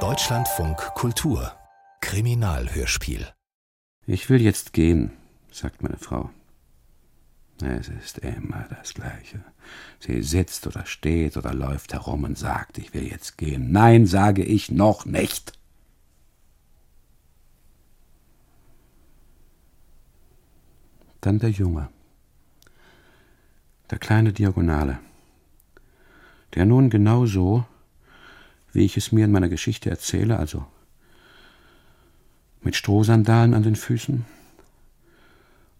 Deutschlandfunk Kultur Kriminalhörspiel Ich will jetzt gehen, sagt meine Frau. Es ist immer das Gleiche. Sie sitzt oder steht oder läuft herum und sagt, ich will jetzt gehen. Nein, sage ich noch nicht. Dann der Junge, der kleine Diagonale, der nun genau so, wie ich es mir in meiner Geschichte erzähle, also mit Strohsandalen an den Füßen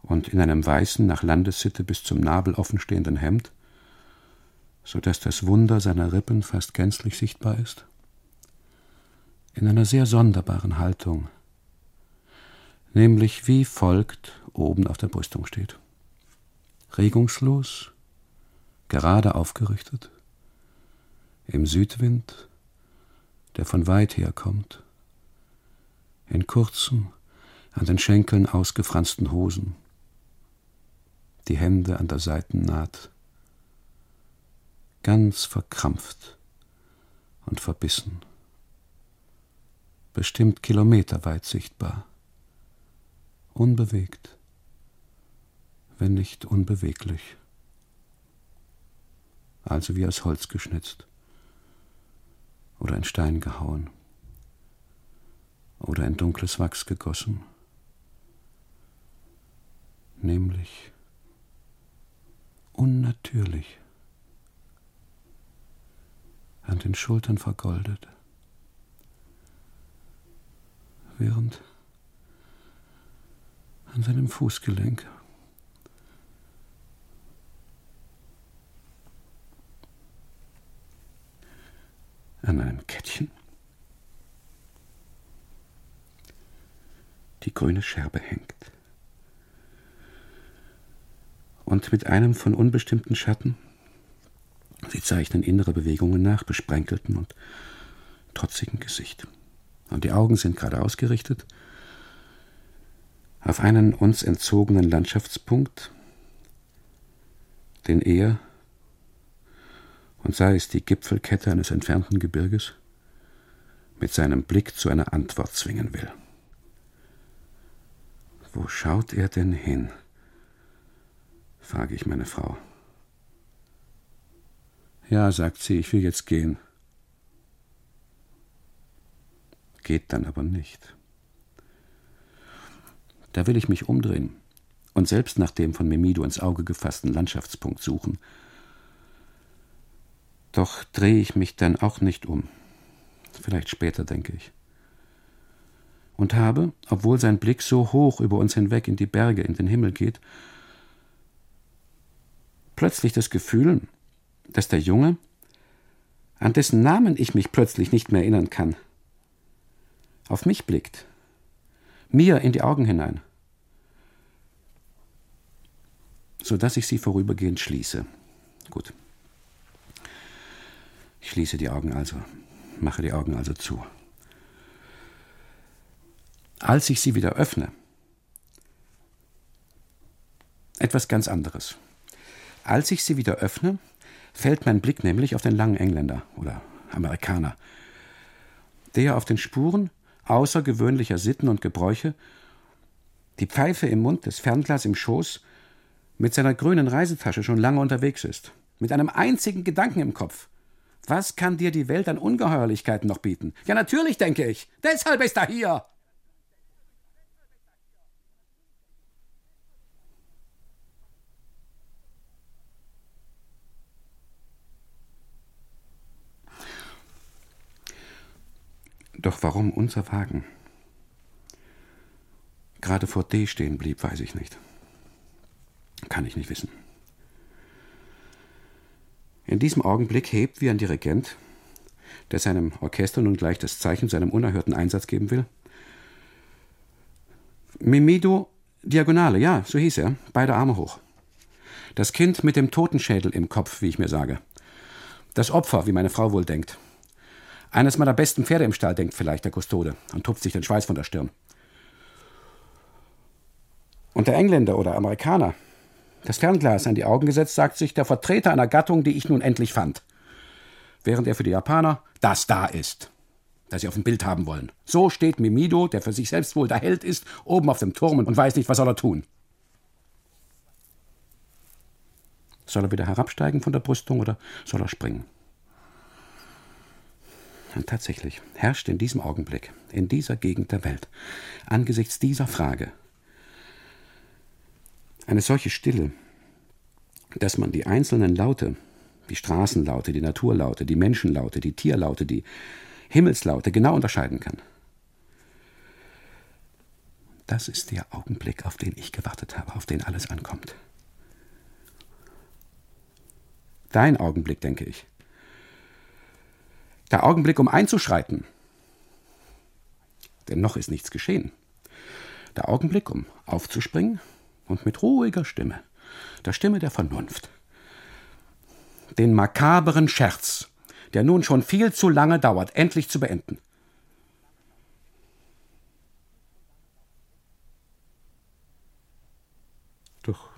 und in einem weißen, nach Landessitte bis zum Nabel offenstehenden Hemd, so dass das Wunder seiner Rippen fast gänzlich sichtbar ist, in einer sehr sonderbaren Haltung, nämlich wie folgt oben auf der Brüstung steht. Regungslos, gerade aufgerichtet, im Südwind, der von weit her kommt, in kurzen, an den Schenkeln ausgefransten Hosen, die Hände an der Seitennaht, ganz verkrampft und verbissen, bestimmt kilometerweit sichtbar, unbewegt, wenn nicht unbeweglich, also wie aus Holz geschnitzt oder in Stein gehauen oder in dunkles Wachs gegossen, nämlich unnatürlich, an den Schultern vergoldet, während an seinem Fußgelenk an einem Kettchen die grüne Scherbe hängt. Und mit einem von unbestimmten Schatten, sie zeichnen innere Bewegungen nach, besprenkelten und trotzigen Gesicht. Und die Augen sind gerade ausgerichtet auf einen uns entzogenen Landschaftspunkt, den er, und sei es die Gipfelkette eines entfernten Gebirges, mit seinem Blick zu einer Antwort zwingen will. Wo schaut er denn hin? frage ich meine Frau. Ja, sagt sie, ich will jetzt gehen. Geht dann aber nicht. Da will ich mich umdrehen und selbst nach dem von Memido ins Auge gefassten Landschaftspunkt suchen. Doch drehe ich mich dann auch nicht um. Vielleicht später, denke ich und habe, obwohl sein Blick so hoch über uns hinweg in die Berge, in den Himmel geht, plötzlich das Gefühl, dass der Junge, an dessen Namen ich mich plötzlich nicht mehr erinnern kann, auf mich blickt, mir in die Augen hinein, so dass ich sie vorübergehend schließe. Gut. Ich schließe die Augen also, mache die Augen also zu. Als ich sie wieder öffne, etwas ganz anderes. Als ich sie wieder öffne, fällt mein Blick nämlich auf den langen Engländer oder Amerikaner, der auf den Spuren außergewöhnlicher Sitten und Gebräuche, die Pfeife im Mund, das Fernglas im Schoß, mit seiner grünen Reisetasche schon lange unterwegs ist, mit einem einzigen Gedanken im Kopf. Was kann dir die Welt an Ungeheuerlichkeiten noch bieten? Ja, natürlich, denke ich. Deshalb ist er hier. Doch warum unser Wagen gerade vor D stehen blieb, weiß ich nicht. Kann ich nicht wissen. In diesem Augenblick hebt wie ein Dirigent, der seinem Orchester nun gleich das Zeichen zu einem unerhörten Einsatz geben will. Mimido Diagonale, ja, so hieß er, beide Arme hoch. Das Kind mit dem Totenschädel im Kopf, wie ich mir sage. Das Opfer, wie meine Frau wohl denkt. Eines meiner besten Pferde im Stall, denkt vielleicht der Kustode und tupft sich den Schweiß von der Stirn. Und der Engländer oder Amerikaner, das Fernglas an die Augen gesetzt, sagt sich der Vertreter einer Gattung, die ich nun endlich fand. während er für die Japaner das da ist, das sie auf dem Bild haben wollen. So steht Mimido, der für sich selbst wohl der Held ist, oben auf dem Turm und weiß nicht, was soll er tun. Soll er wieder herabsteigen von der Brüstung oder soll er springen? Und tatsächlich herrscht in diesem Augenblick, in dieser Gegend der Welt, angesichts dieser Frage, eine solche Stille, dass man die einzelnen Laute, die Straßenlaute, die Naturlaute, die Menschenlaute, die Tierlaute, die Himmelslaute genau unterscheiden kann. Das ist der Augenblick, auf den ich gewartet habe, auf den alles ankommt. Dein Augenblick, denke ich. Der Augenblick, um einzuschreiten. Denn noch ist nichts geschehen. Der Augenblick, um aufzuspringen und mit ruhiger Stimme, der Stimme der Vernunft, den makaberen Scherz, der nun schon viel zu lange dauert, endlich zu beenden. Doch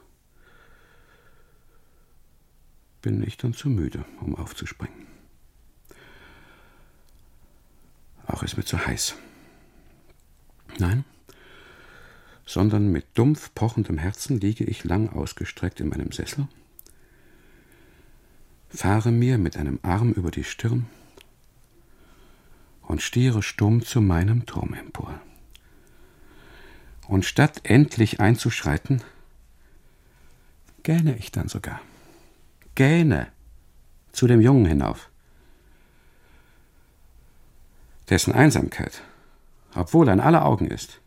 bin ich dann zu müde, um aufzuspringen. Auch ist mir zu heiß. Nein, sondern mit dumpf pochendem Herzen liege ich lang ausgestreckt in meinem Sessel, fahre mir mit einem Arm über die Stirn und stiere stumm zu meinem Turm empor. Und statt endlich einzuschreiten, gähne ich dann sogar, gähne zu dem Jungen hinauf dessen Einsamkeit, obwohl er in aller Augen ist,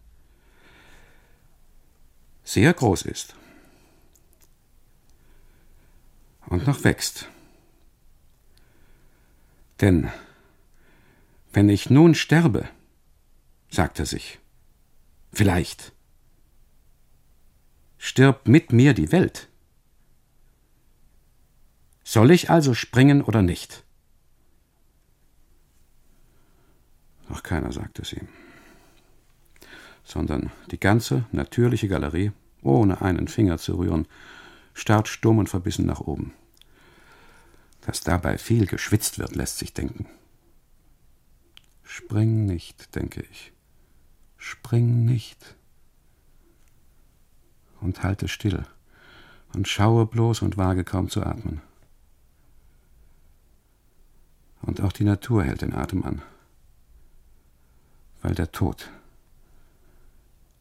sehr groß ist und noch wächst. Denn wenn ich nun sterbe, sagt er sich, vielleicht stirbt mit mir die Welt. Soll ich also springen oder nicht? Doch keiner sagt es ihm. Sondern die ganze natürliche Galerie, ohne einen Finger zu rühren, starrt stumm und verbissen nach oben. Dass dabei viel geschwitzt wird, lässt sich denken. Spring nicht, denke ich. Spring nicht. Und halte still und schaue bloß und wage kaum zu atmen. Und auch die Natur hält den Atem an weil der Tod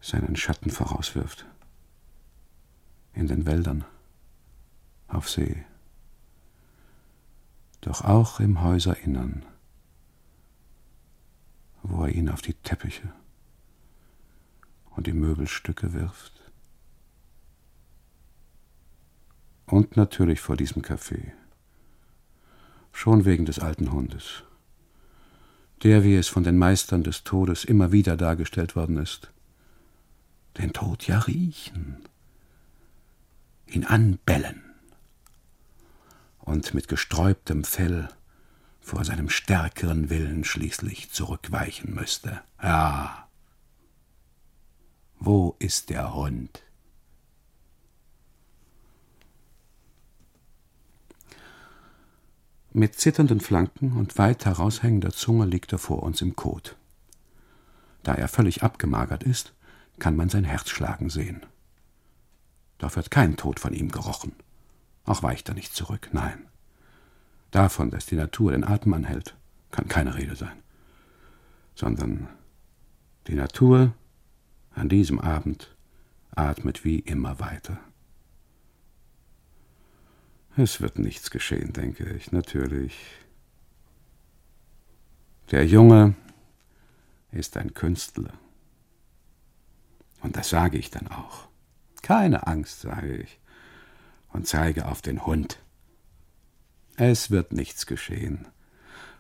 seinen Schatten vorauswirft. In den Wäldern, auf See, doch auch im Häuserinnern, wo er ihn auf die Teppiche und die Möbelstücke wirft. Und natürlich vor diesem Café, schon wegen des alten Hundes der, wie es von den Meistern des Todes immer wieder dargestellt worden ist, den Tod ja riechen, ihn anbellen und mit gesträubtem Fell vor seinem stärkeren Willen schließlich zurückweichen müsste. Ja. Wo ist der Hund? Mit zitternden Flanken und weit heraushängender Zunge liegt er vor uns im Kot. Da er völlig abgemagert ist, kann man sein Herz schlagen sehen. Doch wird kein Tod von ihm gerochen. Auch weicht er nicht zurück, nein. Davon, dass die Natur den Atem anhält, kann keine Rede sein. Sondern die Natur an diesem Abend atmet wie immer weiter. Es wird nichts geschehen, denke ich, natürlich. Der Junge ist ein Künstler. Und das sage ich dann auch. Keine Angst, sage ich, und zeige auf den Hund. Es wird nichts geschehen.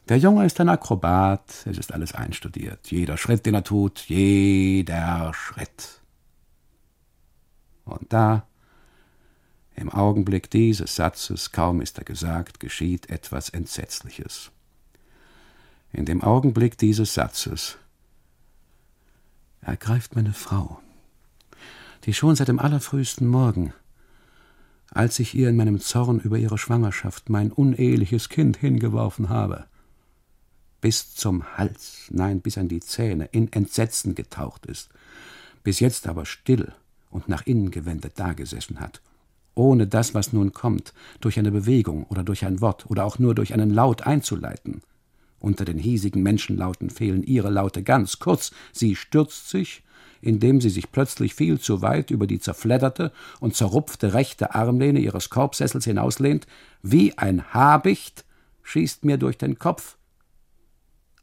Der Junge ist ein Akrobat, es ist alles einstudiert. Jeder Schritt, den er tut, jeder Schritt. Und da im Augenblick dieses Satzes, kaum ist er gesagt, geschieht etwas Entsetzliches. In dem Augenblick dieses Satzes ergreift meine Frau, die schon seit dem allerfrühesten Morgen als ich ihr in meinem Zorn über ihre Schwangerschaft mein uneheliches Kind hingeworfen habe. Bis zum Hals, nein, bis an die Zähne, in Entsetzen getaucht ist, bis jetzt aber still und nach innen gewendet dagesessen hat, ohne das, was nun kommt, durch eine Bewegung oder durch ein Wort oder auch nur durch einen Laut einzuleiten. Unter den hiesigen Menschenlauten fehlen ihre Laute ganz, kurz, sie stürzt sich, indem sie sich plötzlich viel zu weit über die zerfledderte und zerrupfte rechte Armlehne ihres Korbsessels hinauslehnt, wie ein Habicht, schießt mir durch den Kopf.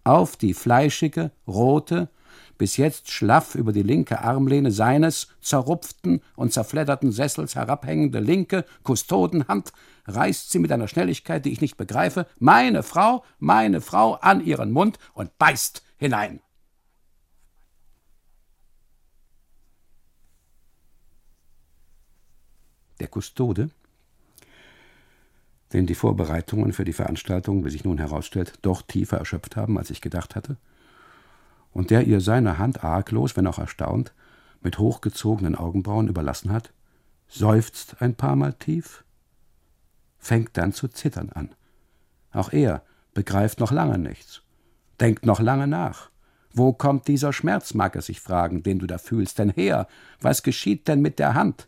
Auf die fleischige, rote, bis jetzt schlaff über die linke Armlehne seines zerrupften und zerfledderten Sessels herabhängende linke Kustodenhand reißt sie mit einer Schnelligkeit, die ich nicht begreife, meine Frau, meine Frau an ihren Mund und beißt hinein. Der Kustode, den die Vorbereitungen für die Veranstaltung, wie sich nun herausstellt, doch tiefer erschöpft haben, als ich gedacht hatte, und der ihr seine Hand arglos, wenn auch erstaunt, mit hochgezogenen Augenbrauen überlassen hat, seufzt ein paar Mal tief, fängt dann zu zittern an. Auch er begreift noch lange nichts, denkt noch lange nach. Wo kommt dieser Schmerz, mag er sich fragen, den du da fühlst, denn her? Was geschieht denn mit der Hand?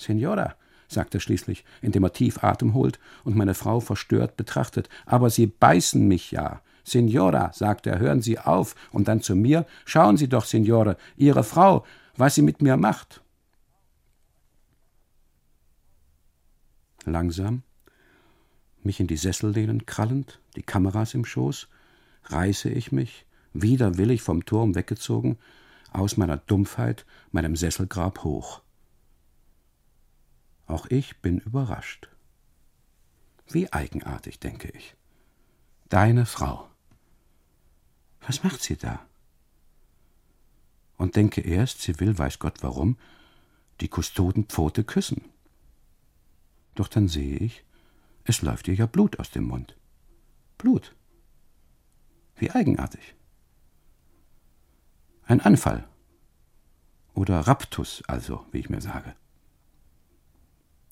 Signora, sagt er schließlich, indem er tief Atem holt und meine Frau verstört betrachtet, aber Sie beißen mich ja. Signora, sagt er, hören Sie auf, und dann zu mir, schauen Sie doch, Signore, Ihre Frau, was sie mit mir macht. Langsam, mich in die Sessellehnen krallend, die Kameras im Schoß, reiße ich mich, widerwillig vom Turm weggezogen, aus meiner Dumpfheit, meinem Sesselgrab hoch. Auch ich bin überrascht. Wie eigenartig, denke ich. Deine Frau. Was macht sie da? Und denke erst, sie will, weiß Gott warum, die Kustodenpfote küssen. Doch dann sehe ich, es läuft ihr ja Blut aus dem Mund. Blut. Wie eigenartig. Ein Anfall. Oder Raptus also, wie ich mir sage.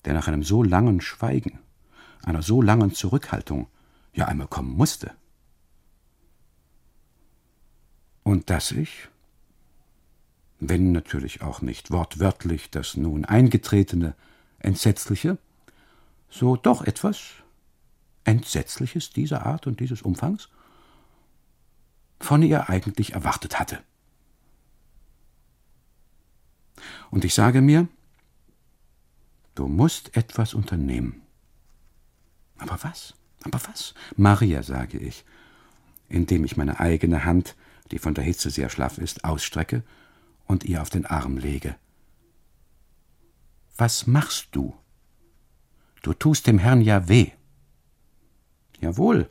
Der nach einem so langen Schweigen, einer so langen Zurückhaltung ja einmal kommen musste. Und dass ich, wenn natürlich auch nicht wortwörtlich das nun eingetretene Entsetzliche, so doch etwas Entsetzliches dieser Art und dieses Umfangs von ihr eigentlich erwartet hatte. Und ich sage mir, du musst etwas unternehmen. Aber was? Aber was? Maria, sage ich, indem ich meine eigene Hand, die von der Hitze sehr schlaff ist, ausstrecke und ihr auf den Arm lege. Was machst du? Du tust dem Herrn ja weh. Jawohl,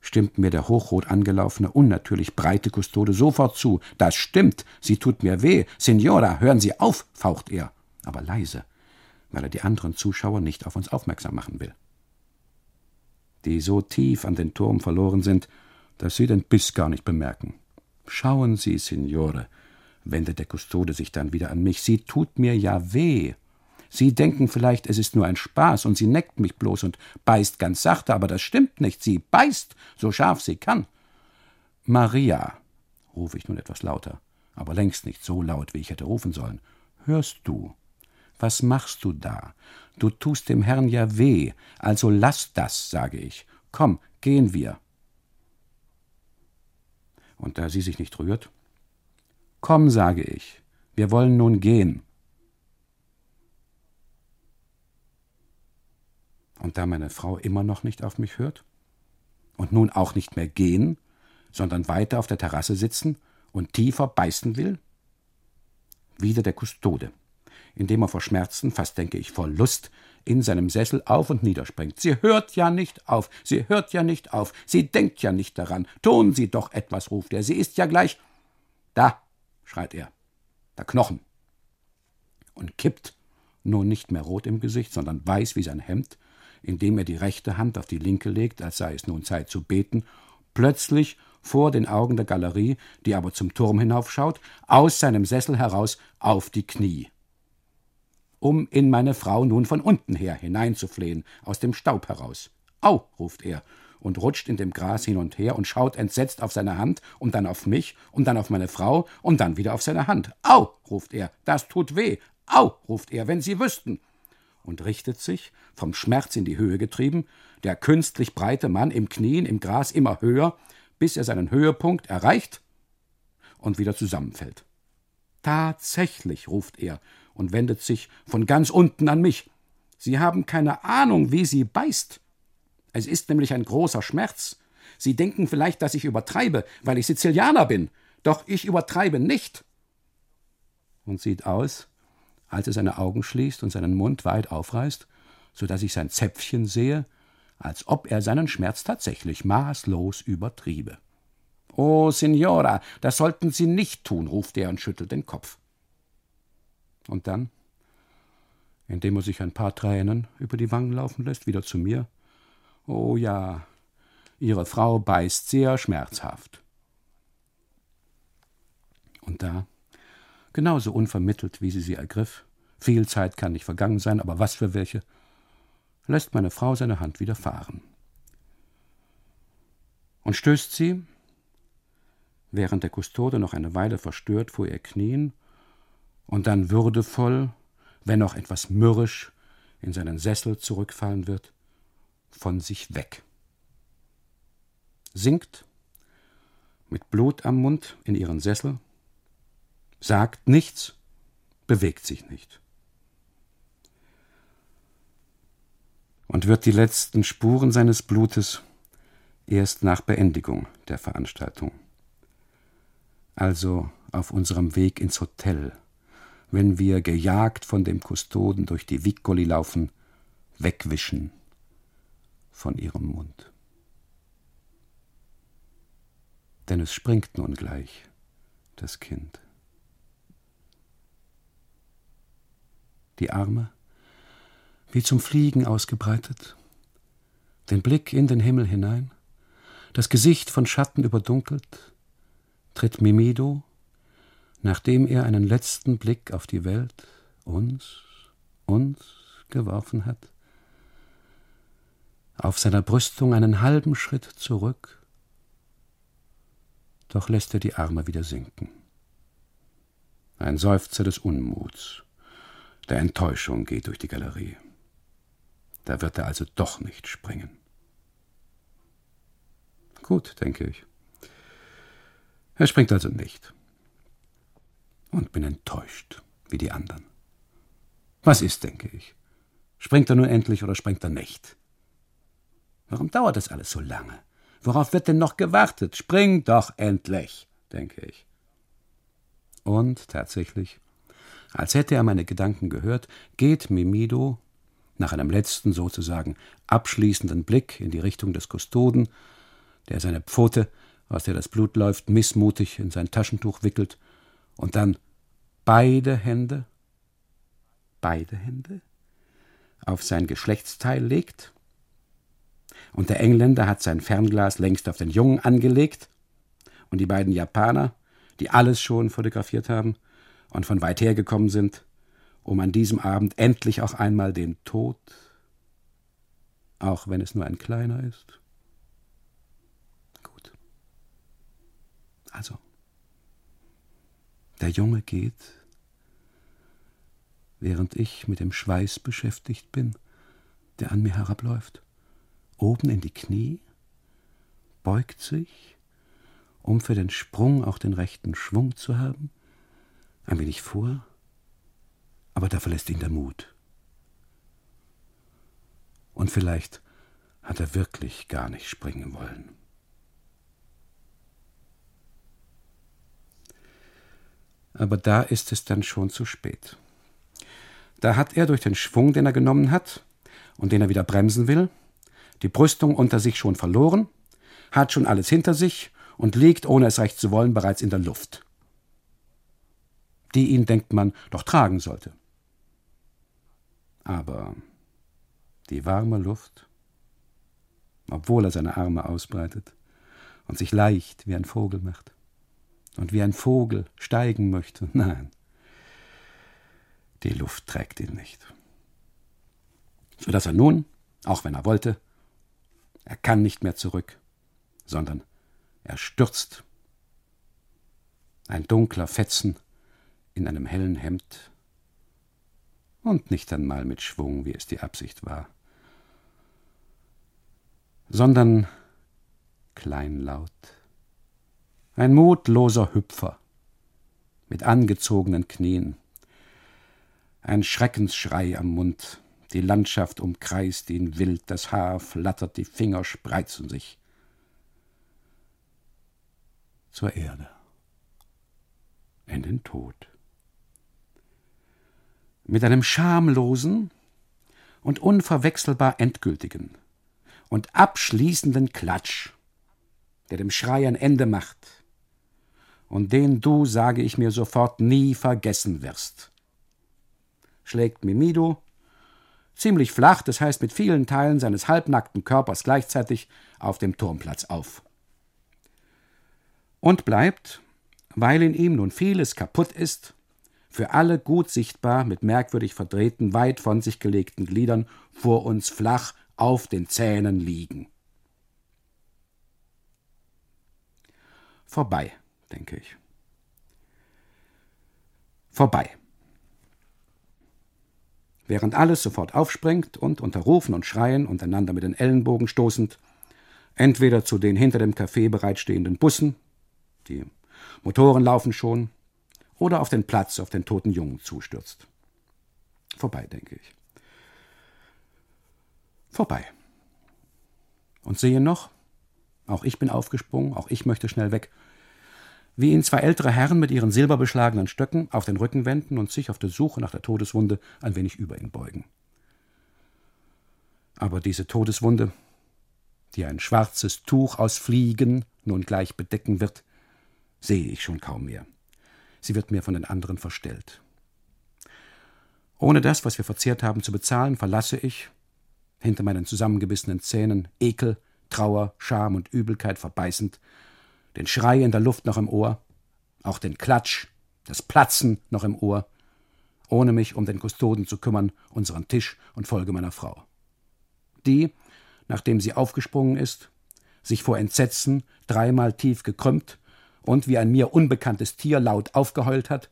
stimmt mir der hochrot angelaufene, unnatürlich breite Kustode sofort zu. Das stimmt, sie tut mir weh. Signora, hören Sie auf, faucht er, aber leise, weil er die anderen Zuschauer nicht auf uns aufmerksam machen will die so tief an den Turm verloren sind, dass sie den Biss gar nicht bemerken. Schauen Sie, Signore, wendet der Kustode sich dann wieder an mich, sie tut mir ja weh. Sie denken vielleicht, es ist nur ein Spaß und sie neckt mich bloß und beißt ganz sachte, aber das stimmt nicht. Sie beißt, so scharf sie kann. Maria, rufe ich nun etwas lauter, aber längst nicht so laut, wie ich hätte rufen sollen. Hörst du? Was machst du da? Du tust dem Herrn ja weh, also lass das, sage ich. Komm, gehen wir. Und da sie sich nicht rührt, Komm, sage ich, wir wollen nun gehen. Und da meine Frau immer noch nicht auf mich hört und nun auch nicht mehr gehen, sondern weiter auf der Terrasse sitzen und tiefer beißen will, wieder der Kustode indem er vor Schmerzen, fast denke ich vor Lust, in seinem Sessel auf und niederspringt. Sie hört ja nicht auf, sie hört ja nicht auf, sie denkt ja nicht daran. Tun Sie doch etwas, ruft er, sie ist ja gleich. Da, schreit er, der Knochen. Und kippt, nun nicht mehr rot im Gesicht, sondern weiß wie sein Hemd, indem er die rechte Hand auf die linke legt, als sei es nun Zeit zu beten, plötzlich vor den Augen der Galerie, die aber zum Turm hinaufschaut, aus seinem Sessel heraus auf die Knie um in meine Frau nun von unten her hineinzuflehen, aus dem Staub heraus. Au, ruft er und rutscht in dem Gras hin und her und schaut entsetzt auf seine Hand und dann auf mich und dann auf meine Frau und dann wieder auf seine Hand. Au, ruft er, das tut weh. Au, ruft er, wenn Sie wüssten. Und richtet sich, vom Schmerz in die Höhe getrieben, der künstlich breite Mann im Knien im Gras immer höher, bis er seinen Höhepunkt erreicht und wieder zusammenfällt. Tatsächlich, ruft er und wendet sich von ganz unten an mich. Sie haben keine Ahnung, wie sie beißt. Es ist nämlich ein großer Schmerz. Sie denken vielleicht, dass ich übertreibe, weil ich Sizilianer bin. Doch ich übertreibe nicht. Und sieht aus, als er seine Augen schließt und seinen Mund weit aufreißt, so dass ich sein Zäpfchen sehe, als ob er seinen Schmerz tatsächlich maßlos übertriebe. Oh, Signora, das sollten Sie nicht tun, ruft er und schüttelt den Kopf. Und dann, indem er sich ein paar Tränen über die Wangen laufen lässt, wieder zu mir. Oh ja, Ihre Frau beißt sehr schmerzhaft. Und da, genauso unvermittelt, wie sie sie ergriff, viel Zeit kann nicht vergangen sein, aber was für welche, lässt meine Frau seine Hand wieder fahren. Und stößt sie, während der Kustode noch eine Weile verstört vor ihr knien und dann würdevoll, wenn auch etwas mürrisch, in seinen Sessel zurückfallen wird, von sich weg. Sinkt mit Blut am Mund in ihren Sessel, sagt nichts, bewegt sich nicht. Und wird die letzten Spuren seines Blutes erst nach Beendigung der Veranstaltung, also auf unserem Weg ins Hotel, wenn wir gejagt von dem Kustoden durch die Viccoli laufen, wegwischen von ihrem Mund. Denn es springt nun gleich, das Kind. Die Arme, wie zum Fliegen ausgebreitet, den Blick in den Himmel hinein, das Gesicht von Schatten überdunkelt, tritt Mimido nachdem er einen letzten Blick auf die Welt, uns, uns geworfen hat, auf seiner Brüstung einen halben Schritt zurück, doch lässt er die Arme wieder sinken. Ein Seufzer des Unmuts, der Enttäuschung geht durch die Galerie. Da wird er also doch nicht springen. Gut, denke ich. Er springt also nicht und bin enttäuscht, wie die anderen. Was ist, denke ich? Springt er nun endlich oder springt er nicht? Warum dauert das alles so lange? Worauf wird denn noch gewartet? Spring doch endlich, denke ich. Und tatsächlich, als hätte er meine Gedanken gehört, geht Mimido nach einem letzten sozusagen abschließenden Blick in die Richtung des Kustoden, der seine Pfote, aus der das Blut läuft, missmutig in sein Taschentuch wickelt und dann beide Hände, beide Hände auf sein Geschlechtsteil legt. Und der Engländer hat sein Fernglas längst auf den Jungen angelegt. Und die beiden Japaner, die alles schon fotografiert haben und von weit her gekommen sind, um an diesem Abend endlich auch einmal den Tod, auch wenn es nur ein kleiner ist. Gut. Also. Der Junge geht, während ich mit dem Schweiß beschäftigt bin, der an mir herabläuft, oben in die Knie, beugt sich, um für den Sprung auch den rechten Schwung zu haben, ein wenig vor, aber da verlässt ihn der Mut. Und vielleicht hat er wirklich gar nicht springen wollen. Aber da ist es dann schon zu spät. Da hat er durch den Schwung, den er genommen hat und den er wieder bremsen will, die Brüstung unter sich schon verloren, hat schon alles hinter sich und liegt, ohne es recht zu wollen, bereits in der Luft, die ihn, denkt man, doch tragen sollte. Aber die warme Luft, obwohl er seine Arme ausbreitet und sich leicht wie ein Vogel macht, und wie ein Vogel steigen möchte. Nein. Die Luft trägt ihn nicht. So dass er nun, auch wenn er wollte, er kann nicht mehr zurück, sondern er stürzt. Ein dunkler Fetzen in einem hellen Hemd und nicht einmal mit Schwung, wie es die Absicht war, sondern kleinlaut. Ein mutloser Hüpfer mit angezogenen Knien, ein Schreckensschrei am Mund, die Landschaft umkreist ihn wild, das Haar flattert, die Finger spreizen sich. Zur Erde. In den Tod. Mit einem schamlosen und unverwechselbar endgültigen und abschließenden Klatsch, der dem Schrei ein Ende macht und den du, sage ich mir sofort, nie vergessen wirst. Schlägt Mimido ziemlich flach, das heißt mit vielen Teilen seines halbnackten Körpers gleichzeitig auf dem Turmplatz auf. Und bleibt, weil in ihm nun vieles kaputt ist, für alle gut sichtbar mit merkwürdig verdrehten, weit von sich gelegten Gliedern vor uns flach auf den Zähnen liegen. Vorbei, denke ich. Vorbei während alles sofort aufspringt und unter Rufen und Schreien und einander mit den Ellenbogen stoßend, entweder zu den hinter dem Café bereitstehenden Bussen, die Motoren laufen schon, oder auf den Platz auf den toten Jungen zustürzt. Vorbei, denke ich. Vorbei. Und sehe noch, auch ich bin aufgesprungen, auch ich möchte schnell weg, wie ihn zwei ältere Herren mit ihren silberbeschlagenen Stöcken auf den Rücken wenden und sich auf der Suche nach der Todeswunde ein wenig über ihn beugen. Aber diese Todeswunde, die ein schwarzes Tuch aus Fliegen nun gleich bedecken wird, sehe ich schon kaum mehr. Sie wird mir von den anderen verstellt. Ohne das, was wir verzehrt haben, zu bezahlen, verlasse ich, hinter meinen zusammengebissenen Zähnen, Ekel, Trauer, Scham und Übelkeit verbeißend, den Schrei in der Luft noch im Ohr, auch den Klatsch, das Platzen noch im Ohr, ohne mich um den Kustoden zu kümmern, unseren Tisch und folge meiner Frau. Die, nachdem sie aufgesprungen ist, sich vor Entsetzen dreimal tief gekrümmt und wie ein mir unbekanntes Tier laut aufgeheult hat,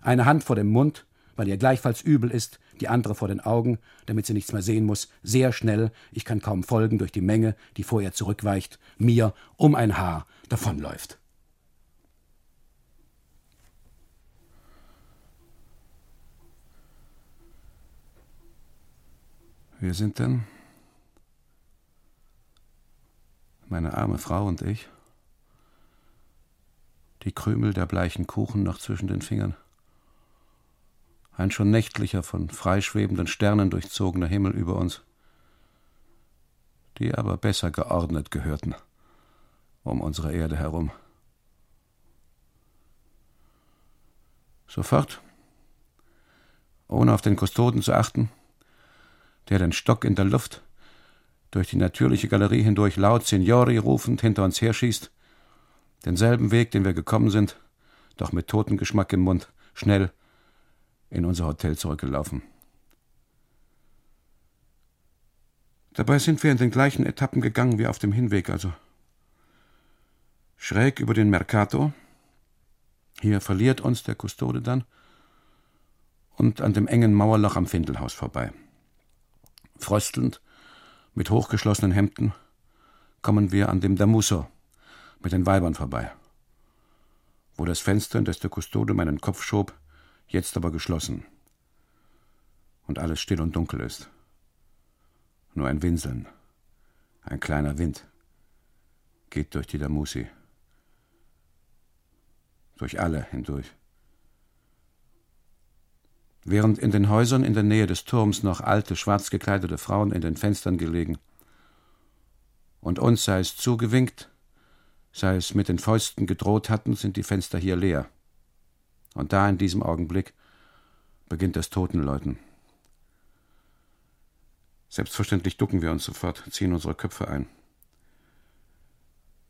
eine Hand vor dem Mund, weil ihr gleichfalls übel ist, die andere vor den Augen, damit sie nichts mehr sehen muss, sehr schnell, ich kann kaum folgen durch die Menge, die vor ihr zurückweicht, mir um ein Haar davonläuft. Wir sind denn, meine arme Frau und ich, die Krümel der bleichen Kuchen noch zwischen den Fingern ein schon nächtlicher, von freischwebenden Sternen durchzogener Himmel über uns, die aber besser geordnet gehörten um unsere Erde herum. Sofort, ohne auf den Kustoden zu achten, der den Stock in der Luft durch die natürliche Galerie hindurch laut Signori rufend hinter uns herschießt, denselben Weg, den wir gekommen sind, doch mit Totengeschmack im Mund, schnell in unser Hotel zurückgelaufen. Dabei sind wir in den gleichen Etappen gegangen wie auf dem Hinweg, also schräg über den Mercato. Hier verliert uns der Kustode dann und an dem engen Mauerloch am Findelhaus vorbei. Fröstelnd, mit hochgeschlossenen Hemden, kommen wir an dem Damuso mit den Weibern vorbei, wo das Fenster, in das der Kustode meinen Kopf schob, jetzt aber geschlossen und alles still und dunkel ist. Nur ein Winseln, ein kleiner Wind geht durch die Damusi, durch alle hindurch. Während in den Häusern in der Nähe des Turms noch alte, schwarz gekleidete Frauen in den Fenstern gelegen und uns sei es zugewinkt, sei es mit den Fäusten gedroht hatten, sind die Fenster hier leer. Und da in diesem Augenblick beginnt das Totenläuten. Selbstverständlich ducken wir uns sofort, ziehen unsere Köpfe ein.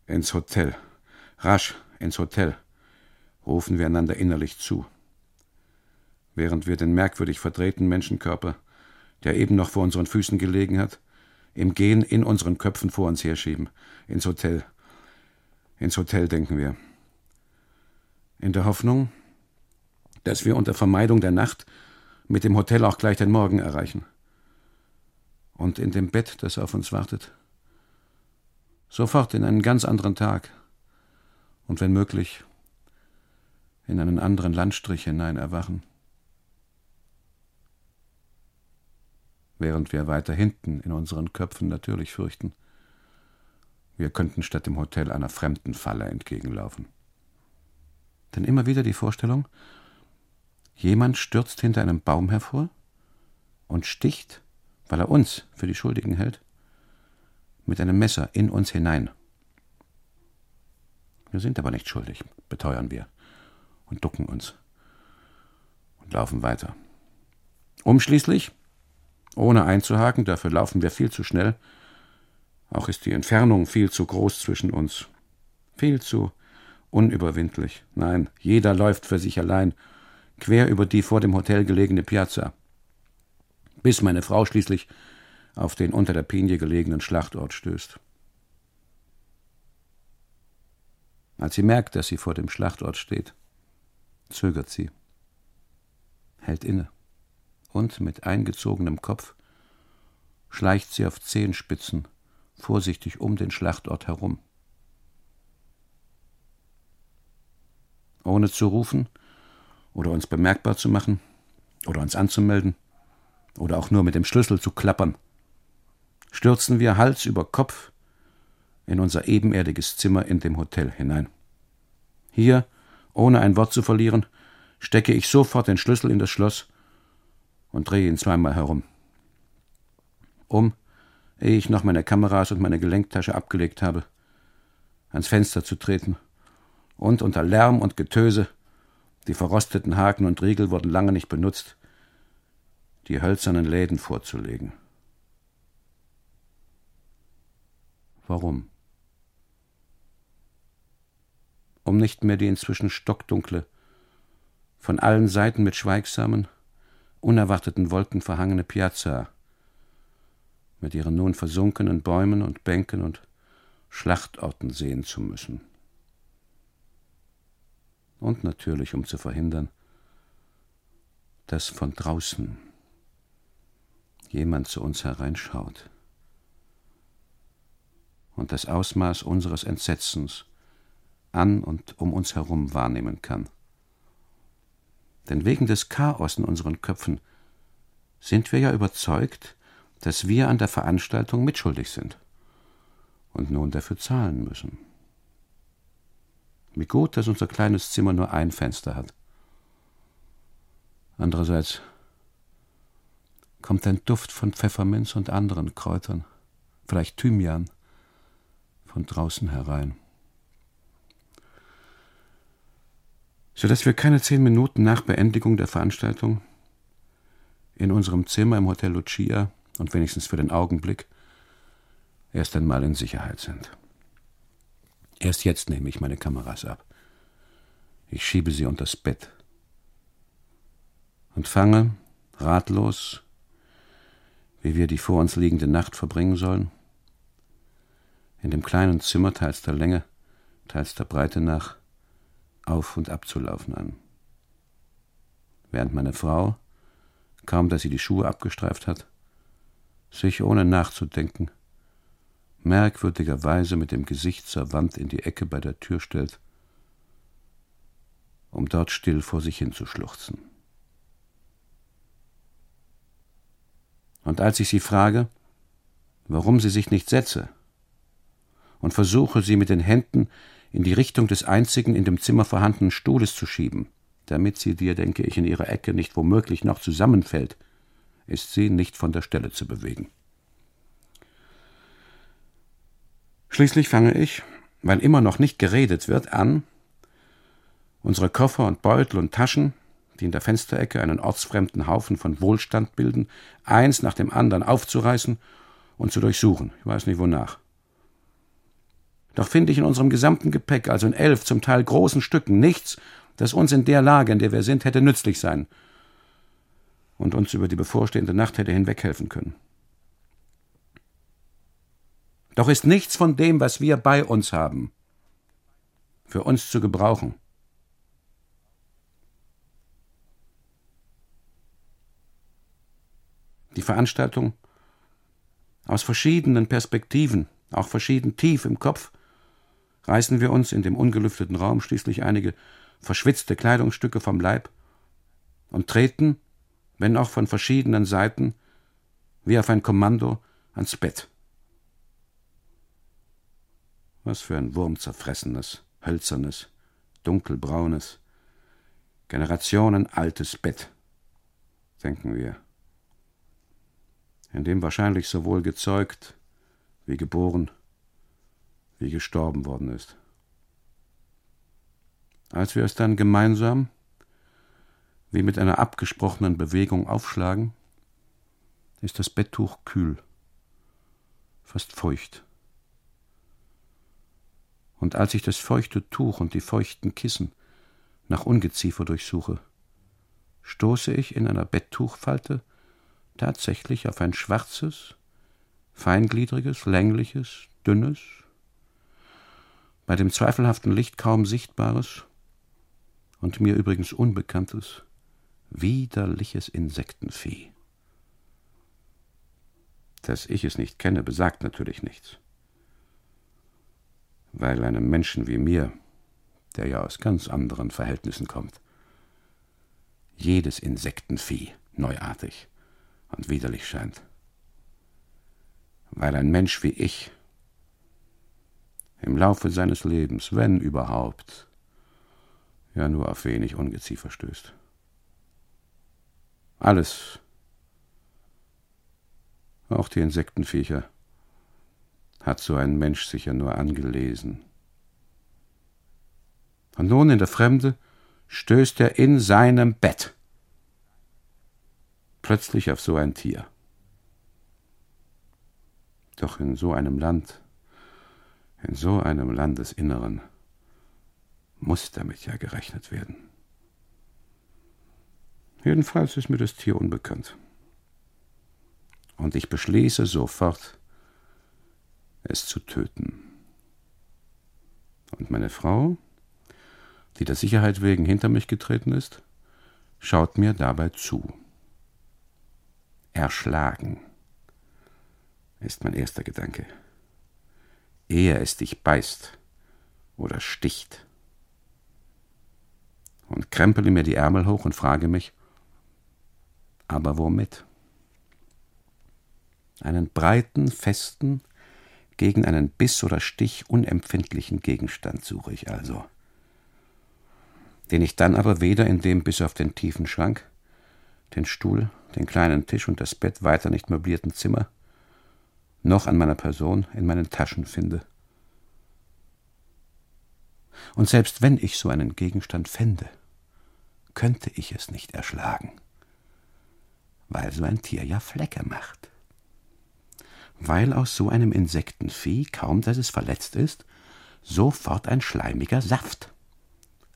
Ins Hotel. Rasch ins Hotel, rufen wir einander innerlich zu. während wir den merkwürdig verdrehten Menschenkörper, der eben noch vor unseren Füßen gelegen hat, im Gehen in unseren Köpfen vor uns herschieben, ins Hotel. Ins Hotel denken wir. In der Hoffnung, dass wir unter Vermeidung der Nacht mit dem Hotel auch gleich den Morgen erreichen. Und in dem Bett, das auf uns wartet. Sofort in einen ganz anderen Tag. Und wenn möglich, in einen anderen Landstrich hinein erwachen. Während wir weiter hinten in unseren Köpfen natürlich fürchten, wir könnten statt dem Hotel einer fremden Falle entgegenlaufen. Denn immer wieder die Vorstellung, jemand stürzt hinter einem Baum hervor und sticht, weil er uns für die Schuldigen hält, mit einem Messer in uns hinein. Wir sind aber nicht schuldig, beteuern wir und ducken uns und laufen weiter. Um schließlich, ohne einzuhaken, dafür laufen wir viel zu schnell, auch ist die Entfernung viel zu groß zwischen uns, viel zu unüberwindlich. Nein, jeder läuft für sich allein, quer über die vor dem Hotel gelegene Piazza, bis meine Frau schließlich auf den unter der Pinie gelegenen Schlachtort stößt. Als sie merkt, dass sie vor dem Schlachtort steht, zögert sie, hält inne und mit eingezogenem Kopf schleicht sie auf Zehenspitzen vorsichtig um den Schlachtort herum. Ohne zu rufen oder uns bemerkbar zu machen oder uns anzumelden oder auch nur mit dem Schlüssel zu klappern, stürzen wir Hals über Kopf in unser ebenerdiges Zimmer in dem Hotel hinein. Hier ohne ein Wort zu verlieren, stecke ich sofort den Schlüssel in das Schloss und drehe ihn zweimal herum. Um, ehe ich noch meine Kameras und meine Gelenktasche abgelegt habe, ans Fenster zu treten und unter Lärm und Getöse, die verrosteten Haken und Riegel wurden lange nicht benutzt, die hölzernen Läden vorzulegen. Warum? um nicht mehr die inzwischen stockdunkle, von allen Seiten mit schweigsamen, unerwarteten Wolken verhangene Piazza mit ihren nun versunkenen Bäumen und Bänken und Schlachtorten sehen zu müssen. Und natürlich, um zu verhindern, dass von draußen jemand zu uns hereinschaut und das Ausmaß unseres Entsetzens an und um uns herum wahrnehmen kann. Denn wegen des Chaos in unseren Köpfen sind wir ja überzeugt, dass wir an der Veranstaltung mitschuldig sind und nun dafür zahlen müssen. Wie gut, dass unser kleines Zimmer nur ein Fenster hat. Andererseits kommt ein Duft von Pfefferminz und anderen Kräutern, vielleicht Thymian, von draußen herein. sodass wir keine zehn Minuten nach Beendigung der Veranstaltung in unserem Zimmer im Hotel Lucia und wenigstens für den Augenblick erst einmal in Sicherheit sind. Erst jetzt nehme ich meine Kameras ab. Ich schiebe sie unters Bett und fange, ratlos, wie wir die vor uns liegende Nacht verbringen sollen, in dem kleinen Zimmer teils der Länge, teils der Breite nach, auf und abzulaufen an. Während meine Frau, kaum dass sie die Schuhe abgestreift hat, sich ohne nachzudenken, merkwürdigerweise mit dem Gesicht zur Wand in die Ecke bei der Tür stellt, um dort still vor sich hinzuschluchzen. Und als ich sie frage, warum sie sich nicht setze, und versuche sie mit den Händen in die Richtung des einzigen in dem Zimmer vorhandenen Stuhles zu schieben, damit sie dir, denke ich, in ihrer Ecke nicht womöglich noch zusammenfällt, ist sie nicht von der Stelle zu bewegen. Schließlich fange ich, weil immer noch nicht geredet wird, an, unsere Koffer und Beutel und Taschen, die in der Fensterecke einen ortsfremden Haufen von Wohlstand bilden, eins nach dem anderen aufzureißen und zu durchsuchen. Ich weiß nicht wonach. Doch finde ich in unserem gesamten Gepäck, also in elf zum Teil großen Stücken, nichts, das uns in der Lage, in der wir sind, hätte nützlich sein und uns über die bevorstehende Nacht hätte hinweghelfen können. Doch ist nichts von dem, was wir bei uns haben, für uns zu gebrauchen. Die Veranstaltung aus verschiedenen Perspektiven, auch verschieden tief im Kopf, reißen wir uns in dem ungelüfteten Raum schließlich einige verschwitzte Kleidungsstücke vom Leib und treten, wenn auch von verschiedenen Seiten, wie auf ein Kommando ans Bett. Was für ein wurmzerfressenes, hölzernes, dunkelbraunes, generationenaltes Bett, denken wir, in dem wahrscheinlich sowohl gezeugt wie geboren wie gestorben worden ist. Als wir es dann gemeinsam, wie mit einer abgesprochenen Bewegung aufschlagen, ist das Betttuch kühl, fast feucht. Und als ich das feuchte Tuch und die feuchten Kissen nach Ungeziefer durchsuche, stoße ich in einer Betttuchfalte tatsächlich auf ein schwarzes, feingliedriges, längliches, dünnes, bei dem zweifelhaften Licht kaum sichtbares und mir übrigens unbekanntes, widerliches Insektenvieh. Dass ich es nicht kenne, besagt natürlich nichts. Weil einem Menschen wie mir, der ja aus ganz anderen Verhältnissen kommt, jedes Insektenvieh neuartig und widerlich scheint. Weil ein Mensch wie ich im Laufe seines Lebens, wenn überhaupt, ja nur auf wenig Ungeziefer stößt. Alles, auch die Insektenviecher, hat so ein Mensch sicher nur angelesen. Und nun in der Fremde stößt er in seinem Bett plötzlich auf so ein Tier. Doch in so einem Land in so einem Landesinneren muss damit ja gerechnet werden. Jedenfalls ist mir das Tier unbekannt. Und ich beschließe sofort, es zu töten. Und meine Frau, die der Sicherheit wegen hinter mich getreten ist, schaut mir dabei zu. Erschlagen ist mein erster Gedanke ehe es dich beißt oder sticht. Und krempele mir die Ärmel hoch und frage mich, aber womit? Einen breiten, festen, gegen einen Biss oder Stich unempfindlichen Gegenstand suche ich also, den ich dann aber weder in dem bis auf den tiefen Schrank, den Stuhl, den kleinen Tisch und das Bett weiter nicht möblierten Zimmer noch an meiner Person in meinen Taschen finde. Und selbst wenn ich so einen Gegenstand fände, könnte ich es nicht erschlagen, weil so ein Tier ja Flecke macht. Weil aus so einem Insektenvieh, kaum dass es verletzt ist, sofort ein schleimiger Saft,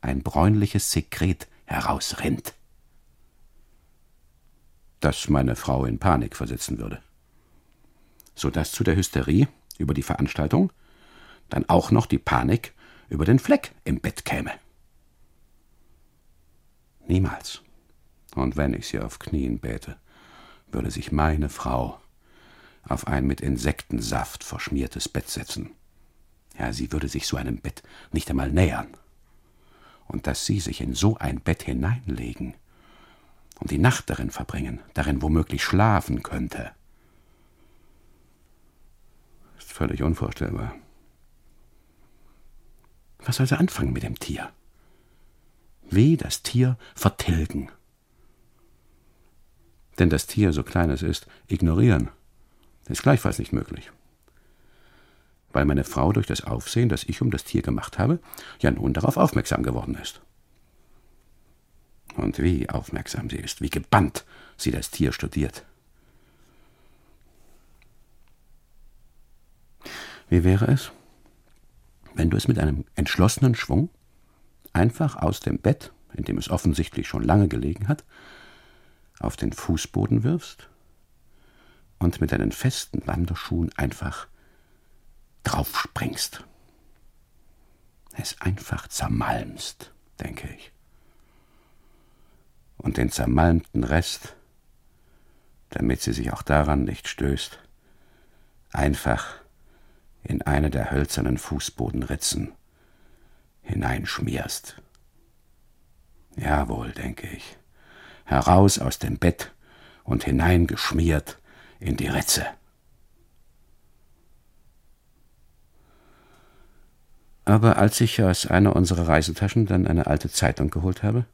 ein bräunliches Sekret herausrinnt, das meine Frau in Panik versetzen würde sodass zu der Hysterie über die Veranstaltung dann auch noch die Panik über den Fleck im Bett käme. Niemals. Und wenn ich sie auf Knien bäte, würde sich meine Frau auf ein mit Insektensaft verschmiertes Bett setzen. Ja, sie würde sich so einem Bett nicht einmal nähern. Und dass sie sich in so ein Bett hineinlegen und die Nacht darin verbringen, darin womöglich schlafen könnte, Völlig unvorstellbar. Was soll sie anfangen mit dem Tier? Wie das Tier vertilgen. Denn das Tier, so klein es ist, ignorieren, ist gleichfalls nicht möglich. Weil meine Frau durch das Aufsehen, das ich um das Tier gemacht habe, ja nun darauf aufmerksam geworden ist. Und wie aufmerksam sie ist, wie gebannt sie das Tier studiert. Wie wäre es, wenn du es mit einem entschlossenen Schwung einfach aus dem Bett, in dem es offensichtlich schon lange gelegen hat, auf den Fußboden wirfst und mit deinen festen Wanderschuhen einfach draufspringst. Es einfach zermalmst, denke ich. Und den zermalmten Rest, damit sie sich auch daran nicht stößt, einfach in eine der hölzernen Fußbodenritzen hineinschmierst. Jawohl, denke ich, heraus aus dem Bett und hineingeschmiert in die Ritze. Aber als ich aus einer unserer Reisetaschen dann eine alte Zeitung geholt habe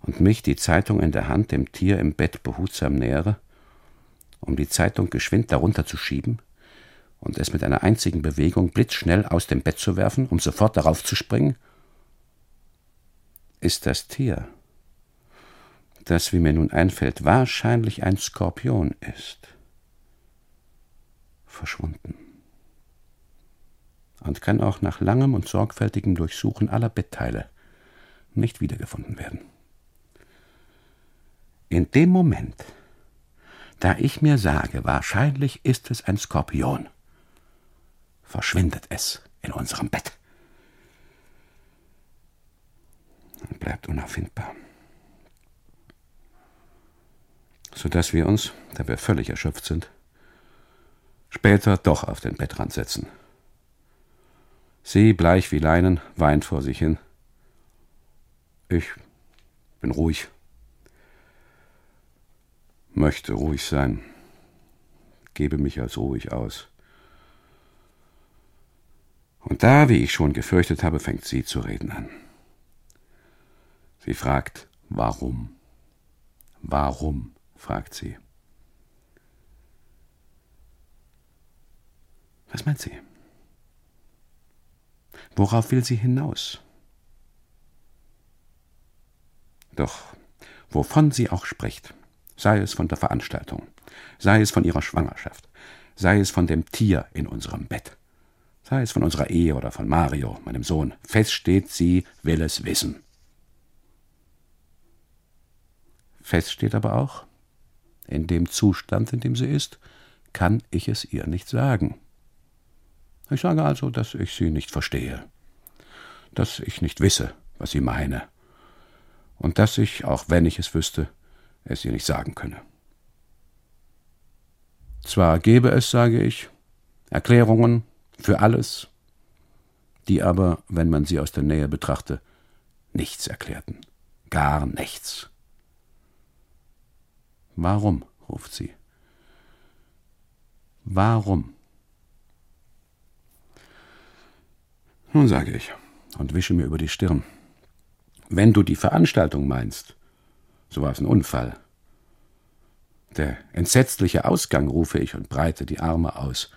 und mich, die Zeitung in der Hand, dem Tier im Bett behutsam nähere, um die Zeitung geschwind darunter zu schieben und es mit einer einzigen Bewegung blitzschnell aus dem Bett zu werfen, um sofort darauf zu springen, ist das Tier, das, wie mir nun einfällt, wahrscheinlich ein Skorpion ist, verschwunden und kann auch nach langem und sorgfältigem Durchsuchen aller Bettteile nicht wiedergefunden werden. In dem Moment, da ich mir sage, wahrscheinlich ist es ein Skorpion, verschwindet es in unserem Bett und bleibt unauffindbar. Sodass wir uns, da wir völlig erschöpft sind, später doch auf den Bettrand setzen Sie, bleich wie Leinen, weint vor sich hin. Ich bin ruhig. Möchte ruhig sein. Gebe mich als ruhig aus. Und da, wie ich schon gefürchtet habe, fängt sie zu reden an. Sie fragt, warum? Warum? Fragt sie. Was meint sie? Worauf will sie hinaus? Doch wovon sie auch spricht, sei es von der Veranstaltung, sei es von ihrer Schwangerschaft, sei es von dem Tier in unserem Bett, sei es von unserer Ehe oder von Mario, meinem Sohn, fest steht, sie will es wissen. Fest steht aber auch, in dem Zustand, in dem sie ist, kann ich es ihr nicht sagen. Ich sage also, dass ich sie nicht verstehe, dass ich nicht wisse, was sie meine, und dass ich, auch wenn ich es wüsste, es ihr nicht sagen könne. Zwar gäbe es, sage ich, Erklärungen für alles, die aber, wenn man sie aus der Nähe betrachte, nichts erklärten, gar nichts. Warum? ruft sie. Warum? Nun sage ich und wische mir über die Stirn. Wenn du die Veranstaltung meinst, so war es ein Unfall. Der entsetzliche Ausgang, rufe ich und breite die Arme aus,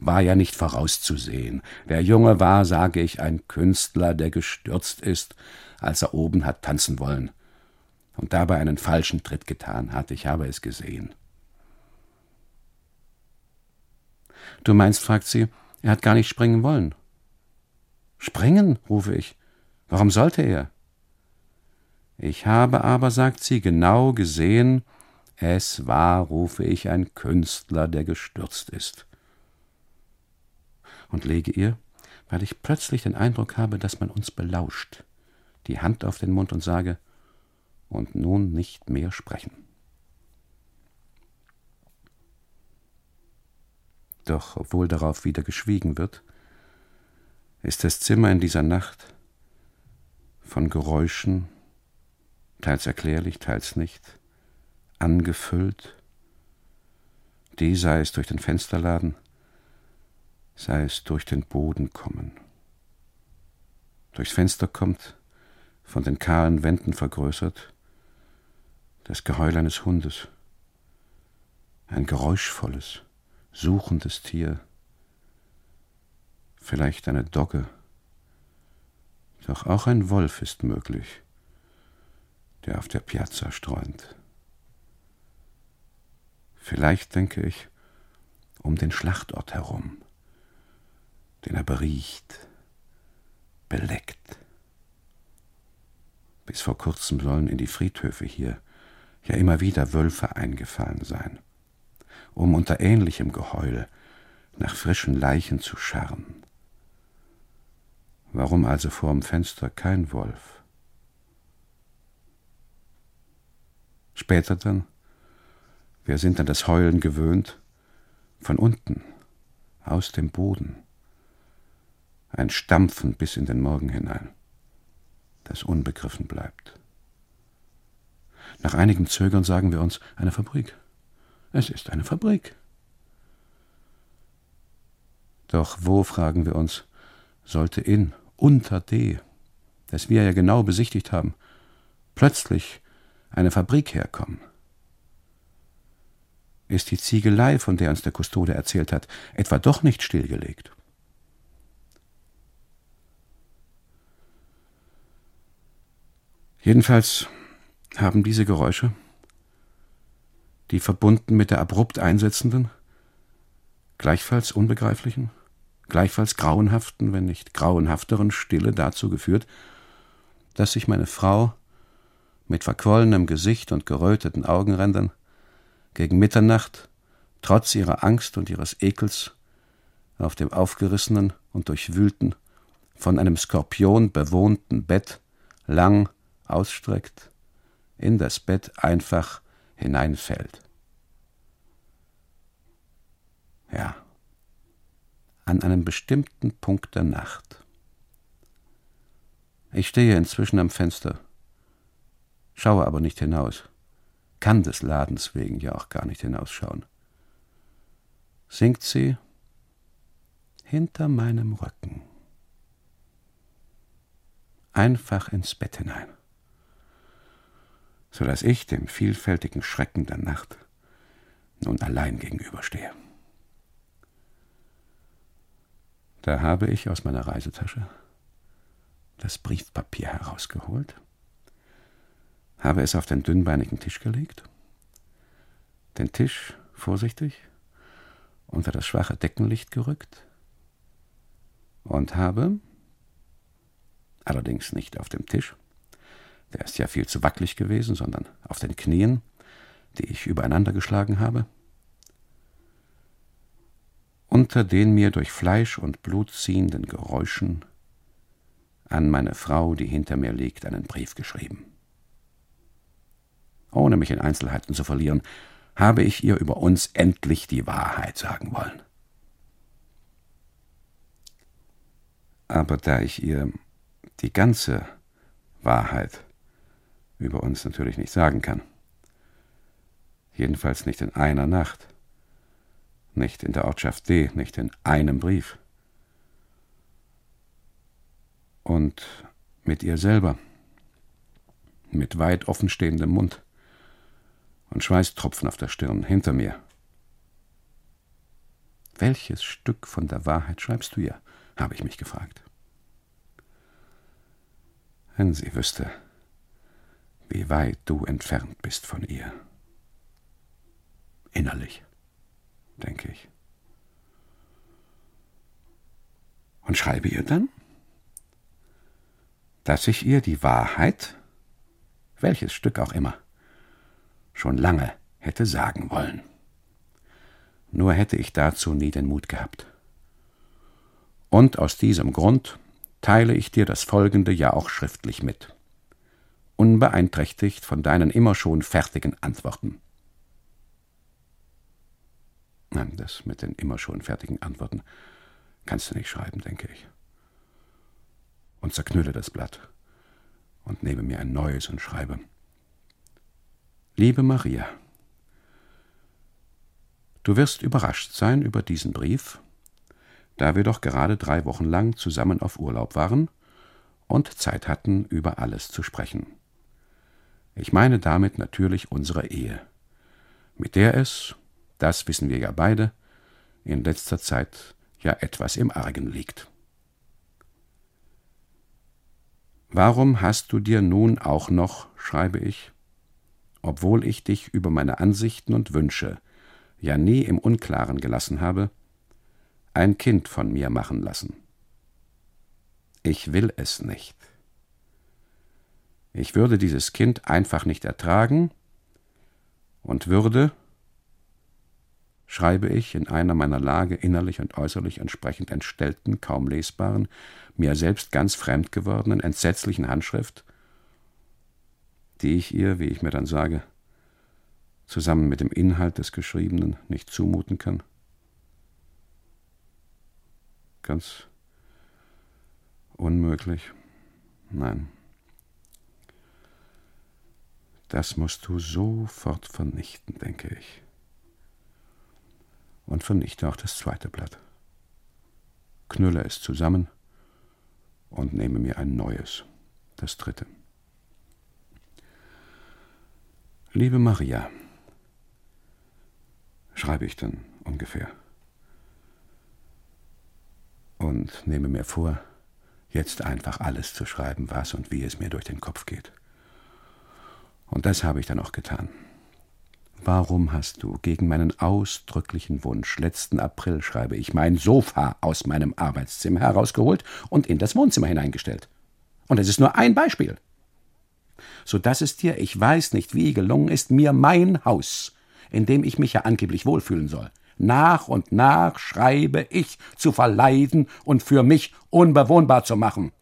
war ja nicht vorauszusehen. Der Junge war, sage ich, ein Künstler, der gestürzt ist, als er oben hat tanzen wollen und dabei einen falschen Tritt getan hat. Ich habe es gesehen. Du meinst, fragt sie, er hat gar nicht springen wollen. Springen, rufe ich. Warum sollte er? Ich habe aber, sagt sie, genau gesehen, es war, rufe ich, ein Künstler, der gestürzt ist. Und lege ihr, weil ich plötzlich den Eindruck habe, dass man uns belauscht, die Hand auf den Mund und sage, und nun nicht mehr sprechen. Doch obwohl darauf wieder geschwiegen wird, ist das Zimmer in dieser Nacht von Geräuschen, teils erklärlich, teils nicht, angefüllt, die sei es durch den Fensterladen, sei es durch den Boden kommen. Durchs Fenster kommt, von den kahlen Wänden vergrößert, das Geheul eines Hundes, ein geräuschvolles, suchendes Tier, vielleicht eine Dogge. Doch auch ein Wolf ist möglich, der auf der Piazza streunt. Vielleicht denke ich um den Schlachtort herum, den er beriecht, beleckt. Bis vor kurzem sollen in die Friedhöfe hier ja immer wieder Wölfe eingefallen sein, um unter ähnlichem Geheul nach frischen Leichen zu scharren. Warum also vorm Fenster kein Wolf? Später dann, wir sind an das Heulen gewöhnt, von unten, aus dem Boden, ein Stampfen bis in den Morgen hinein, das unbegriffen bleibt. Nach einigem Zögern sagen wir uns, eine Fabrik. Es ist eine Fabrik. Doch wo, fragen wir uns, sollte in, unter D, das wir ja genau besichtigt haben, plötzlich eine Fabrik herkommen? Ist die Ziegelei, von der uns der Kustode erzählt hat, etwa doch nicht stillgelegt? Jedenfalls haben diese Geräusche, die verbunden mit der abrupt einsetzenden, gleichfalls unbegreiflichen, gleichfalls grauenhaften, wenn nicht grauenhafteren Stille dazu geführt, dass sich meine Frau mit verquollenem Gesicht und geröteten Augenrändern gegen Mitternacht, trotz ihrer Angst und ihres Ekels, auf dem aufgerissenen und durchwühlten, von einem Skorpion bewohnten Bett lang ausstreckt, in das Bett einfach hineinfällt. Ja, an einem bestimmten Punkt der Nacht. Ich stehe inzwischen am Fenster, schaue aber nicht hinaus, kann des Ladens wegen ja auch gar nicht hinausschauen. Singt sie hinter meinem Rücken, einfach ins Bett hinein so dass ich dem vielfältigen Schrecken der Nacht nun allein gegenüberstehe. Da habe ich aus meiner Reisetasche das Briefpapier herausgeholt, habe es auf den dünnbeinigen Tisch gelegt, den Tisch vorsichtig unter das schwache Deckenlicht gerückt und habe, allerdings nicht auf dem Tisch, der ist ja viel zu wackelig gewesen, sondern auf den Knien, die ich übereinander geschlagen habe. Unter den mir durch Fleisch und Blut ziehenden Geräuschen an meine Frau, die hinter mir liegt, einen Brief geschrieben. Ohne mich in Einzelheiten zu verlieren, habe ich ihr über uns endlich die Wahrheit sagen wollen. Aber da ich ihr die ganze Wahrheit über uns natürlich nicht sagen kann. Jedenfalls nicht in einer Nacht, nicht in der Ortschaft D, nicht in einem Brief. Und mit ihr selber, mit weit offenstehendem Mund und Schweißtropfen auf der Stirn hinter mir. Welches Stück von der Wahrheit schreibst du ihr? habe ich mich gefragt. Wenn sie wüsste, wie weit du entfernt bist von ihr. Innerlich, denke ich. Und schreibe ihr dann, dass ich ihr die Wahrheit, welches Stück auch immer, schon lange hätte sagen wollen. Nur hätte ich dazu nie den Mut gehabt. Und aus diesem Grund teile ich dir das Folgende ja auch schriftlich mit unbeeinträchtigt von deinen immer schon fertigen Antworten. Nein, das mit den immer schon fertigen Antworten kannst du nicht schreiben, denke ich. Und zerknülle das Blatt und nehme mir ein neues und schreibe. Liebe Maria, du wirst überrascht sein über diesen Brief, da wir doch gerade drei Wochen lang zusammen auf Urlaub waren und Zeit hatten, über alles zu sprechen. Ich meine damit natürlich unsere Ehe, mit der es, das wissen wir ja beide, in letzter Zeit ja etwas im Argen liegt. Warum hast du dir nun auch noch, schreibe ich, obwohl ich dich über meine Ansichten und Wünsche ja nie im Unklaren gelassen habe, ein Kind von mir machen lassen? Ich will es nicht. Ich würde dieses Kind einfach nicht ertragen, Und Würde schreibe ich in einer meiner Lage innerlich und äußerlich entsprechend entstellten, kaum lesbaren, mir selbst ganz fremd gewordenen, entsetzlichen Handschrift, die ich ihr, wie ich mir dann sage, zusammen mit dem Inhalt des Geschriebenen nicht zumuten kann? Ganz unmöglich. Nein. Das musst du sofort vernichten, denke ich. Und vernichte auch das zweite Blatt. Knülle es zusammen und nehme mir ein neues, das dritte. Liebe Maria, schreibe ich dann ungefähr. Und nehme mir vor, jetzt einfach alles zu schreiben, was und wie es mir durch den Kopf geht. Und das habe ich dann auch getan. Warum hast du gegen meinen ausdrücklichen Wunsch letzten April, schreibe ich, mein Sofa aus meinem Arbeitszimmer herausgeholt und in das Wohnzimmer hineingestellt? Und es ist nur ein Beispiel. So dass es dir, ich weiß nicht wie, gelungen ist, mir mein Haus, in dem ich mich ja angeblich wohlfühlen soll, nach und nach, schreibe ich, zu verleiden und für mich unbewohnbar zu machen.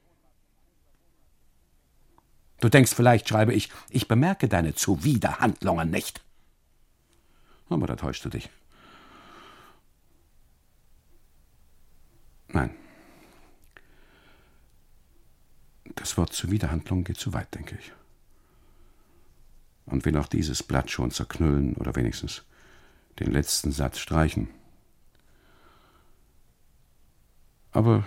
Du denkst vielleicht, schreibe ich, ich bemerke deine Zuwiderhandlungen nicht. Aber da täuschst du dich. Nein. Das Wort Zuwiderhandlung geht zu weit, denke ich. Und will auch dieses Blatt schon zerknüllen oder wenigstens den letzten Satz streichen. Aber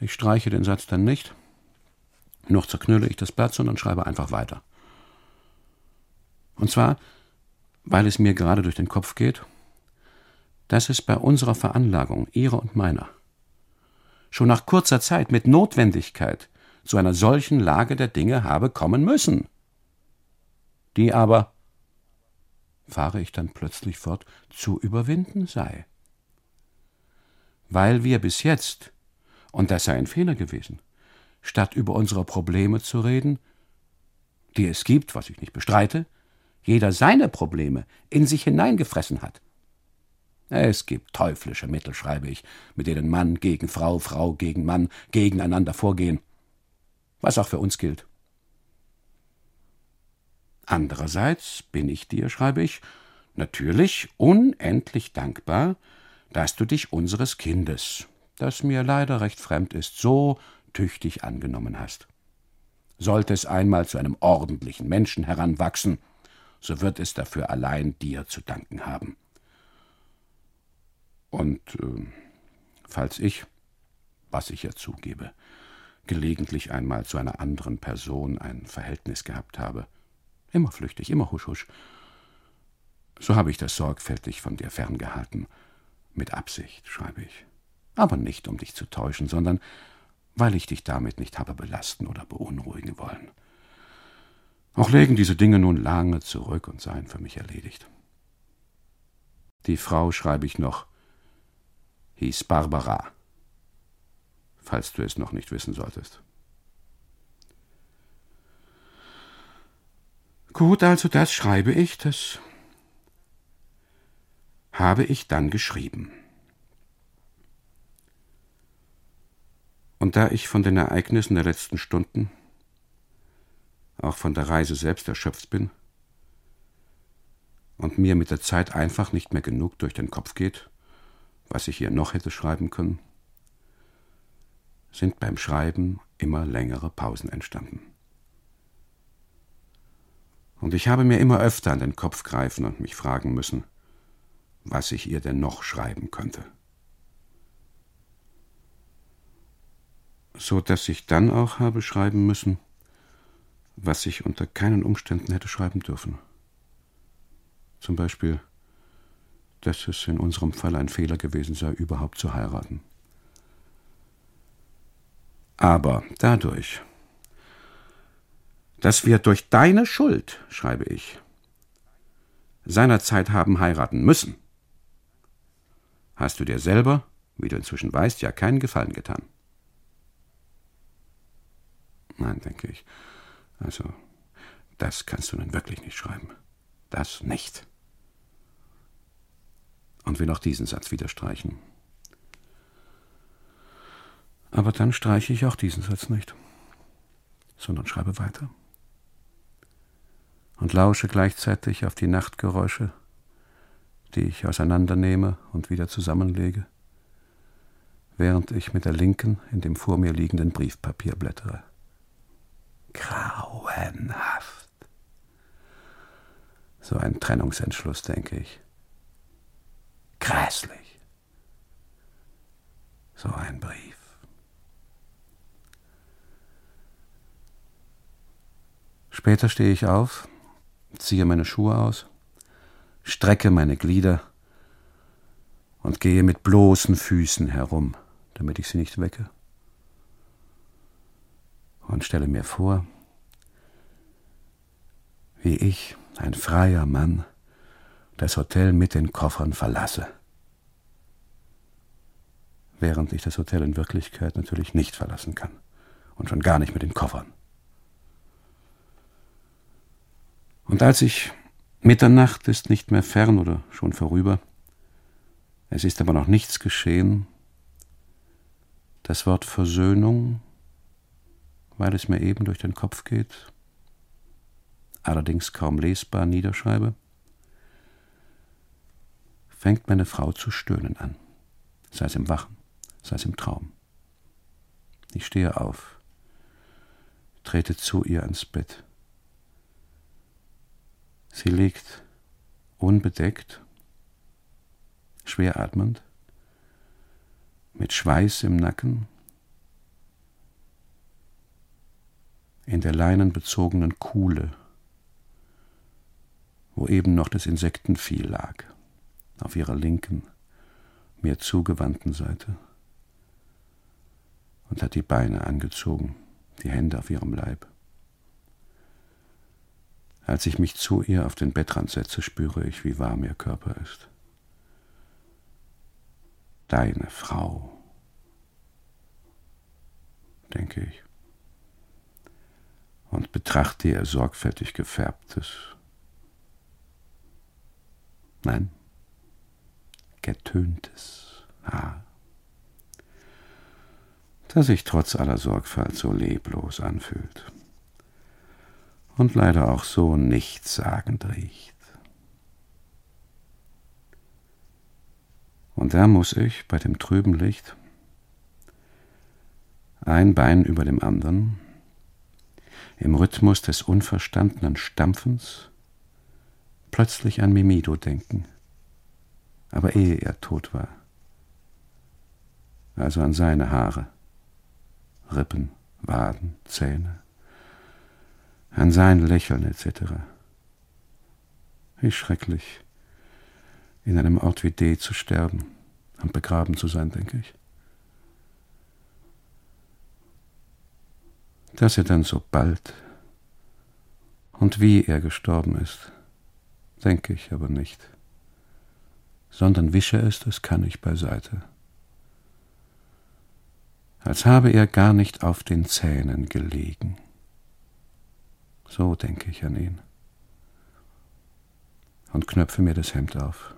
ich streiche den Satz dann nicht, noch zerknülle ich das Blatt, sondern schreibe einfach weiter. Und zwar, weil es mir gerade durch den Kopf geht, dass es bei unserer Veranlagung, ihrer und meiner, schon nach kurzer Zeit mit Notwendigkeit zu einer solchen Lage der Dinge habe kommen müssen, die aber fahre ich dann plötzlich fort, zu überwinden sei. Weil wir bis jetzt, und das sei ein Fehler gewesen, statt über unsere Probleme zu reden, die es gibt, was ich nicht bestreite, jeder seine Probleme in sich hineingefressen hat. Es gibt teuflische Mittel, schreibe ich, mit denen Mann gegen Frau, Frau gegen Mann gegeneinander vorgehen. Was auch für uns gilt. Andererseits bin ich dir, schreibe ich, natürlich unendlich dankbar, dass du dich unseres Kindes, das mir leider recht fremd ist, so tüchtig angenommen hast. Sollte es einmal zu einem ordentlichen Menschen heranwachsen, so wird es dafür allein dir zu danken haben. Und äh, falls ich, was ich ja zugebe, gelegentlich einmal zu einer anderen Person ein Verhältnis gehabt habe, Immer flüchtig, immer husch husch. So habe ich das sorgfältig von dir ferngehalten. Mit Absicht, schreibe ich. Aber nicht, um dich zu täuschen, sondern weil ich dich damit nicht habe belasten oder beunruhigen wollen. Auch legen diese Dinge nun lange zurück und seien für mich erledigt. Die Frau, schreibe ich noch, hieß Barbara, falls du es noch nicht wissen solltest. Gut, also das schreibe ich, das habe ich dann geschrieben. Und da ich von den Ereignissen der letzten Stunden, auch von der Reise selbst erschöpft bin und mir mit der Zeit einfach nicht mehr genug durch den Kopf geht, was ich hier noch hätte schreiben können, sind beim Schreiben immer längere Pausen entstanden. Und ich habe mir immer öfter an den Kopf greifen und mich fragen müssen, was ich ihr denn noch schreiben könnte. So dass ich dann auch habe schreiben müssen, was ich unter keinen Umständen hätte schreiben dürfen. Zum Beispiel, dass es in unserem Fall ein Fehler gewesen sei, überhaupt zu heiraten. Aber dadurch, dass wir durch deine Schuld, schreibe ich, seinerzeit haben heiraten müssen, hast du dir selber, wie du inzwischen weißt, ja keinen Gefallen getan. Nein, denke ich. Also, das kannst du nun wirklich nicht schreiben. das nicht. Und will auch diesen Satz wieder streichen. Aber dann streiche ich auch diesen Satz nicht, sondern schreibe weiter und lausche gleichzeitig auf die Nachtgeräusche, die ich auseinandernehme und wieder zusammenlege, während ich mit der linken in dem vor mir liegenden Briefpapier blättere. Grauenhaft. So ein Trennungsentschluss, denke ich. Grässlich. So ein Brief. Später stehe ich auf, ziehe meine Schuhe aus, strecke meine Glieder und gehe mit bloßen Füßen herum, damit ich sie nicht wecke. Und stelle mir vor, wie ich, ein freier Mann, das Hotel mit den Koffern verlasse. Während ich das Hotel in Wirklichkeit natürlich nicht verlassen kann. Und schon gar nicht mit den Koffern. Und als ich Mitternacht ist nicht mehr fern oder schon vorüber, es ist aber noch nichts geschehen, das Wort Versöhnung, weil es mir eben durch den Kopf geht, allerdings kaum lesbar niederschreibe, fängt meine Frau zu stöhnen an, sei es im Wachen, sei es im Traum. Ich stehe auf, trete zu ihr ans Bett. Sie liegt unbedeckt, schwer atmend, mit Schweiß im Nacken, in der leinenbezogenen Kuhle, wo eben noch das Insektenvieh lag, auf ihrer linken, mir zugewandten Seite, und hat die Beine angezogen, die Hände auf ihrem Leib. Als ich mich zu ihr auf den Bettrand setze, spüre ich, wie warm ihr Körper ist. Deine Frau, denke ich, und betrachte ihr sorgfältig gefärbtes, nein, getöntes Haar, das sich trotz aller Sorgfalt so leblos anfühlt und leider auch so nichtssagend riecht. Und da muss ich bei dem trüben Licht ein Bein über dem anderen, im Rhythmus des unverstandenen Stampfens, plötzlich an Mimido denken, aber ehe er tot war. Also an seine Haare, Rippen, Waden, Zähne an sein Lächeln etc. Wie schrecklich, in einem Ort wie D zu sterben und begraben zu sein, denke ich. Dass er dann so bald und wie er gestorben ist, denke ich aber nicht, sondern wische es, das kann ich beiseite. Als habe er gar nicht auf den Zähnen gelegen. So denke ich an ihn und knöpfe mir das Hemd auf.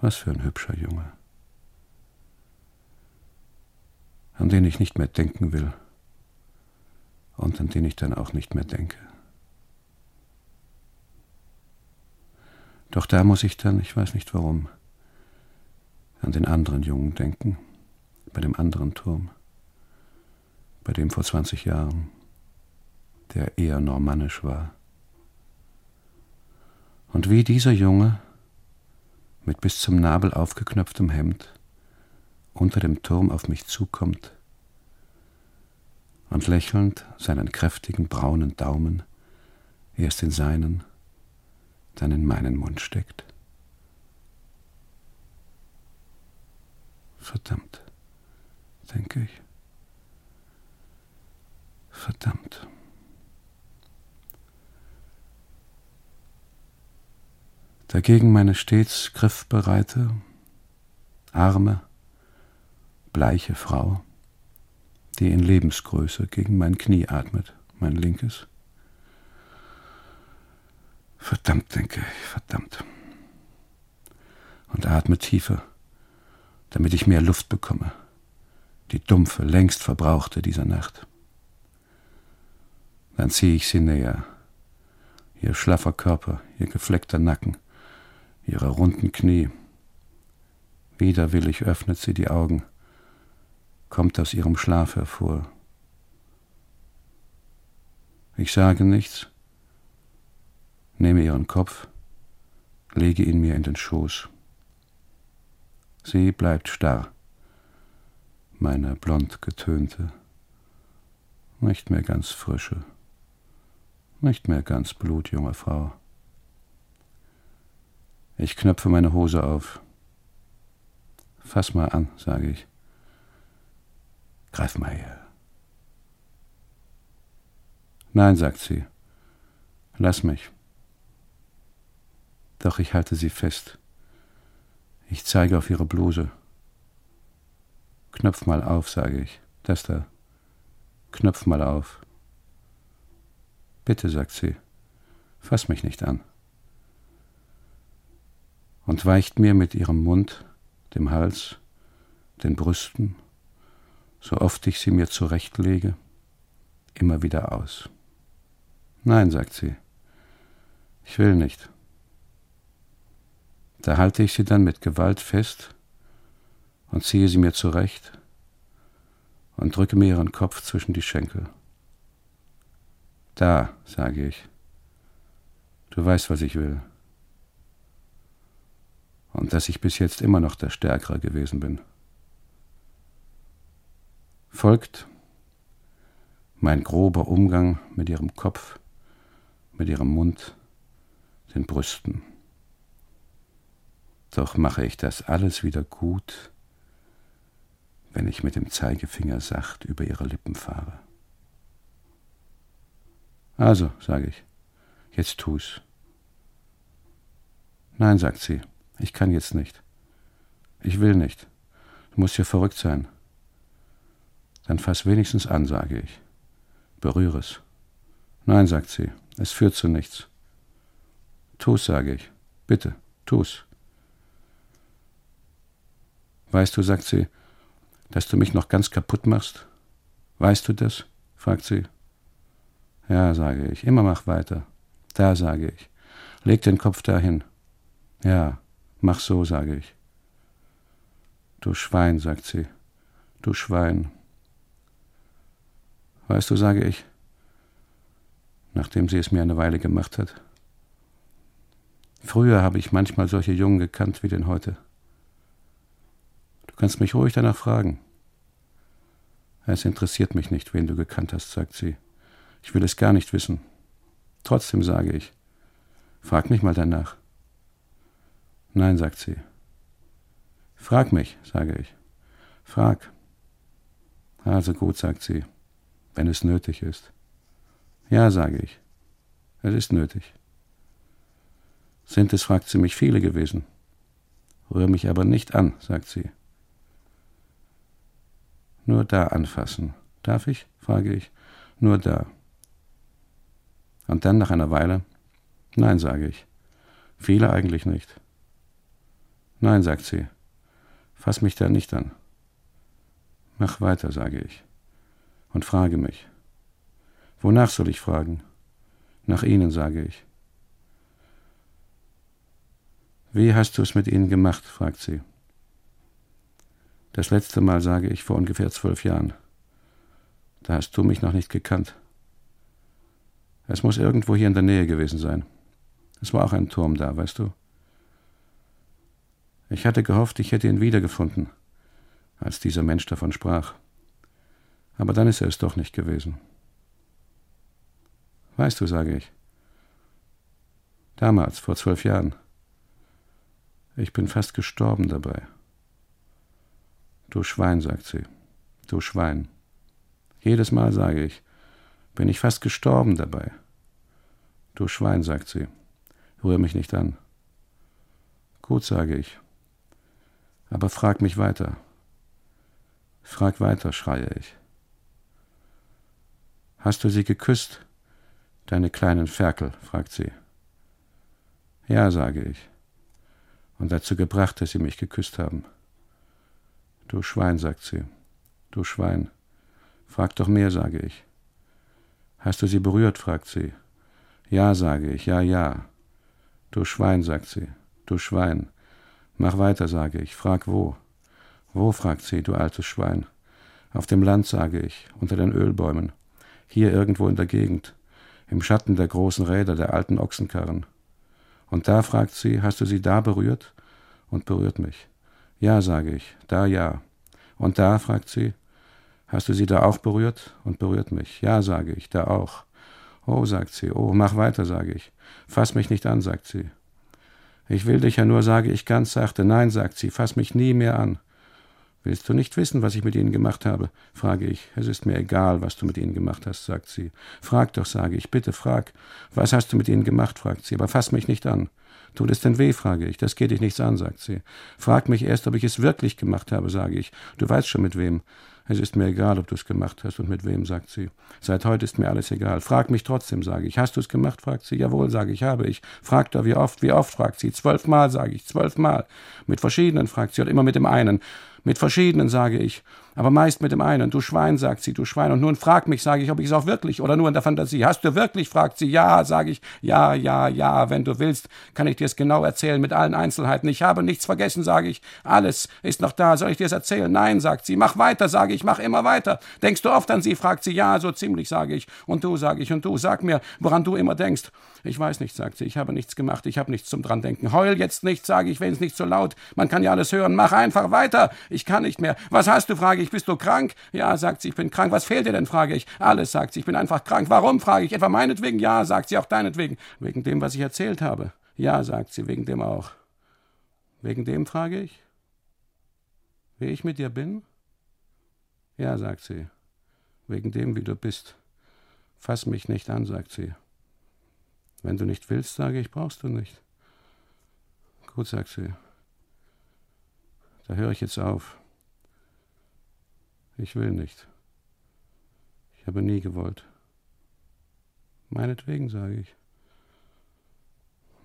Was für ein hübscher Junge, an den ich nicht mehr denken will und an den ich dann auch nicht mehr denke. Doch da muss ich dann, ich weiß nicht warum, an den anderen Jungen denken, bei dem anderen Turm, bei dem vor 20 Jahren der eher normannisch war. Und wie dieser Junge mit bis zum Nabel aufgeknöpftem Hemd unter dem Turm auf mich zukommt und lächelnd seinen kräftigen braunen Daumen erst in seinen, dann in meinen Mund steckt. Verdammt, denke ich. Verdammt. Dagegen meine stets griffbereite, arme, bleiche Frau, die in Lebensgröße gegen mein Knie atmet, mein linkes. Verdammt, denke ich, verdammt. Und atme tiefer, damit ich mehr Luft bekomme. Die dumpfe, längst verbrauchte dieser Nacht. Dann ziehe ich sie näher. Ihr schlaffer Körper, ihr gefleckter Nacken, ihre runden Knie. Widerwillig öffnet sie die Augen, kommt aus ihrem Schlaf hervor. Ich sage nichts, nehme ihren Kopf, lege ihn mir in den Schoß. Sie bleibt starr, meine blond getönte, nicht mehr ganz frische, nicht mehr ganz blutjunge Frau. Ich knöpfe meine Hose auf. Fass mal an, sage ich. Greif mal her. Nein, sagt sie. Lass mich. Doch ich halte sie fest. Ich zeige auf ihre Bluse. Knöpf mal auf, sage ich. Das da. Knöpf mal auf. Bitte, sagt sie, fass mich nicht an. Und weicht mir mit ihrem Mund, dem Hals, den Brüsten, so oft ich sie mir zurechtlege, immer wieder aus. Nein, sagt sie, ich will nicht. Da halte ich sie dann mit Gewalt fest und ziehe sie mir zurecht und drücke mir ihren Kopf zwischen die Schenkel. Da, sage ich, du weißt, was ich will. Und dass ich bis jetzt immer noch der Stärkere gewesen bin. Folgt mein grober Umgang mit ihrem Kopf, mit ihrem Mund, den Brüsten. Doch mache ich das alles wieder gut, wenn ich mit dem Zeigefinger sacht über ihre Lippen fahre. Also, sage ich, jetzt tu's. Nein, sagt sie, ich kann jetzt nicht. Ich will nicht. Du musst ja verrückt sein. Dann fass wenigstens an, sage ich. Berühre es. Nein, sagt sie, es führt zu nichts. Tu's, sage ich. Bitte, tu's. Weißt du, sagt sie, dass du mich noch ganz kaputt machst? Weißt du das? fragt sie. Ja, sage ich, immer mach weiter. Da, sage ich. Leg den Kopf dahin. Ja, mach so, sage ich. Du Schwein, sagt sie. Du Schwein. Weißt du, sage ich, nachdem sie es mir eine Weile gemacht hat. Früher habe ich manchmal solche Jungen gekannt wie den heute. Du kannst mich ruhig danach fragen. Es interessiert mich nicht, wen du gekannt hast, sagt sie. Ich will es gar nicht wissen. Trotzdem sage ich, frag mich mal danach. Nein, sagt sie. Frag mich, sage ich. Frag. Also gut, sagt sie, wenn es nötig ist. Ja, sage ich. Es ist nötig. Sind es, fragt sie mich, viele gewesen. Rühr mich aber nicht an, sagt sie. Nur da anfassen. Darf ich? frage ich. Nur da. Und dann nach einer Weile, nein, sage ich. Viele eigentlich nicht. Nein, sagt sie. Fass mich da nicht an. Mach weiter, sage ich. Und frage mich. Wonach soll ich fragen? Nach Ihnen, sage ich. Wie hast du es mit ihnen gemacht? fragt sie. Das letzte Mal sage ich vor ungefähr zwölf Jahren. Da hast du mich noch nicht gekannt. Es muss irgendwo hier in der Nähe gewesen sein. Es war auch ein Turm da, weißt du. Ich hatte gehofft, ich hätte ihn wiedergefunden, als dieser Mensch davon sprach. Aber dann ist er es doch nicht gewesen. Weißt du, sage ich. Damals, vor zwölf Jahren. Ich bin fast gestorben dabei. Du Schwein, sagt sie. Du Schwein. Jedes Mal sage ich, bin ich fast gestorben dabei. Du Schwein, sagt sie, rühr mich nicht an. Gut, sage ich. Aber frag mich weiter. Frag weiter, schreie ich. Hast du sie geküsst, deine kleinen Ferkel? fragt sie. Ja, sage ich. Und dazu gebracht, dass Sie mich geküsst haben. Du Schwein, sagt sie. Du Schwein. Frag doch mehr, sage ich. Hast du sie berührt? fragt sie. Ja, sage ich, ja, ja. Du Schwein, sagt sie. Du Schwein. Mach weiter, sage ich. Frag wo. Wo, fragt sie, du altes Schwein. Auf dem Land, sage ich, unter den Ölbäumen. Hier irgendwo in der Gegend, im Schatten der großen Räder der alten Ochsenkarren. Und da, fragt sie, hast du sie da berührt? Und berührt mich. Ja, sage ich, da ja. Und da, fragt sie, hast du sie da auch berührt? Und berührt mich. Ja, sage ich, da auch. Oh, sagt sie, oh, mach weiter, sage ich. Fass mich nicht an, sagt sie. Ich will dich ja nur, sage ich ganz sachte. Nein, sagt sie, fass mich nie mehr an. Willst du nicht wissen, was ich mit ihnen gemacht habe? frage ich. Es ist mir egal, was du mit ihnen gemacht hast, sagt sie. Frag doch, sage ich, bitte frag. Was hast du mit ihnen gemacht? fragt sie, aber fass mich nicht an. Tut es denn weh, frage ich. Das geht dich nichts an, sagt sie. Frag mich erst, ob ich es wirklich gemacht habe, sage ich. Du weißt schon mit wem. Es ist mir egal, ob du es gemacht hast und mit wem, sagt sie. Seit heute ist mir alles egal. Frag mich trotzdem, sage ich. Hast du es gemacht, fragt sie. Jawohl, sage ich, habe ich. Fragt er, wie oft, wie oft, fragt sie. Zwölfmal, sage ich, zwölfmal. Mit verschiedenen, fragt sie, und immer mit dem einen. Mit verschiedenen, sage ich, aber meist mit dem einen. Du Schwein, sagt sie, du Schwein. Und nun frag mich, sage ich, ob ich es auch wirklich oder nur in der Fantasie. Hast du wirklich, fragt sie. Ja, sage ich. Ja, ja, ja, wenn du willst, kann ich dir es genau erzählen mit allen Einzelheiten. Ich habe nichts vergessen, sage ich. Alles ist noch da. Soll ich dir es erzählen? Nein, sagt sie. Mach weiter, sage ich. Mach immer weiter. Denkst du oft an sie? fragt sie. Ja, so ziemlich, sage ich. Und du, sage ich. Und du, sag mir, woran du immer denkst. Ich weiß nicht, sagt sie. Ich habe nichts gemacht. Ich habe nichts zum dran denken. Heul jetzt nicht, sage ich, wenn es nicht so laut. Man kann ja alles hören. Mach einfach weiter. Ich kann nicht mehr. Was hast du, frage ich. Bist du krank? Ja, sagt sie, ich bin krank. Was fehlt dir denn, frage ich. Alles, sagt sie, ich bin einfach krank. Warum, frage ich. Etwa meinetwegen? Ja, sagt sie, auch deinetwegen. Wegen dem, was ich erzählt habe. Ja, sagt sie, wegen dem auch. Wegen dem, frage ich. Wie ich mit dir bin? Ja, sagt sie. Wegen dem, wie du bist. Fass mich nicht an, sagt sie. Wenn du nicht willst, sage ich, brauchst du nicht. Gut, sagt sie. Da höre ich jetzt auf. Ich will nicht. Ich habe nie gewollt. Meinetwegen, sage ich.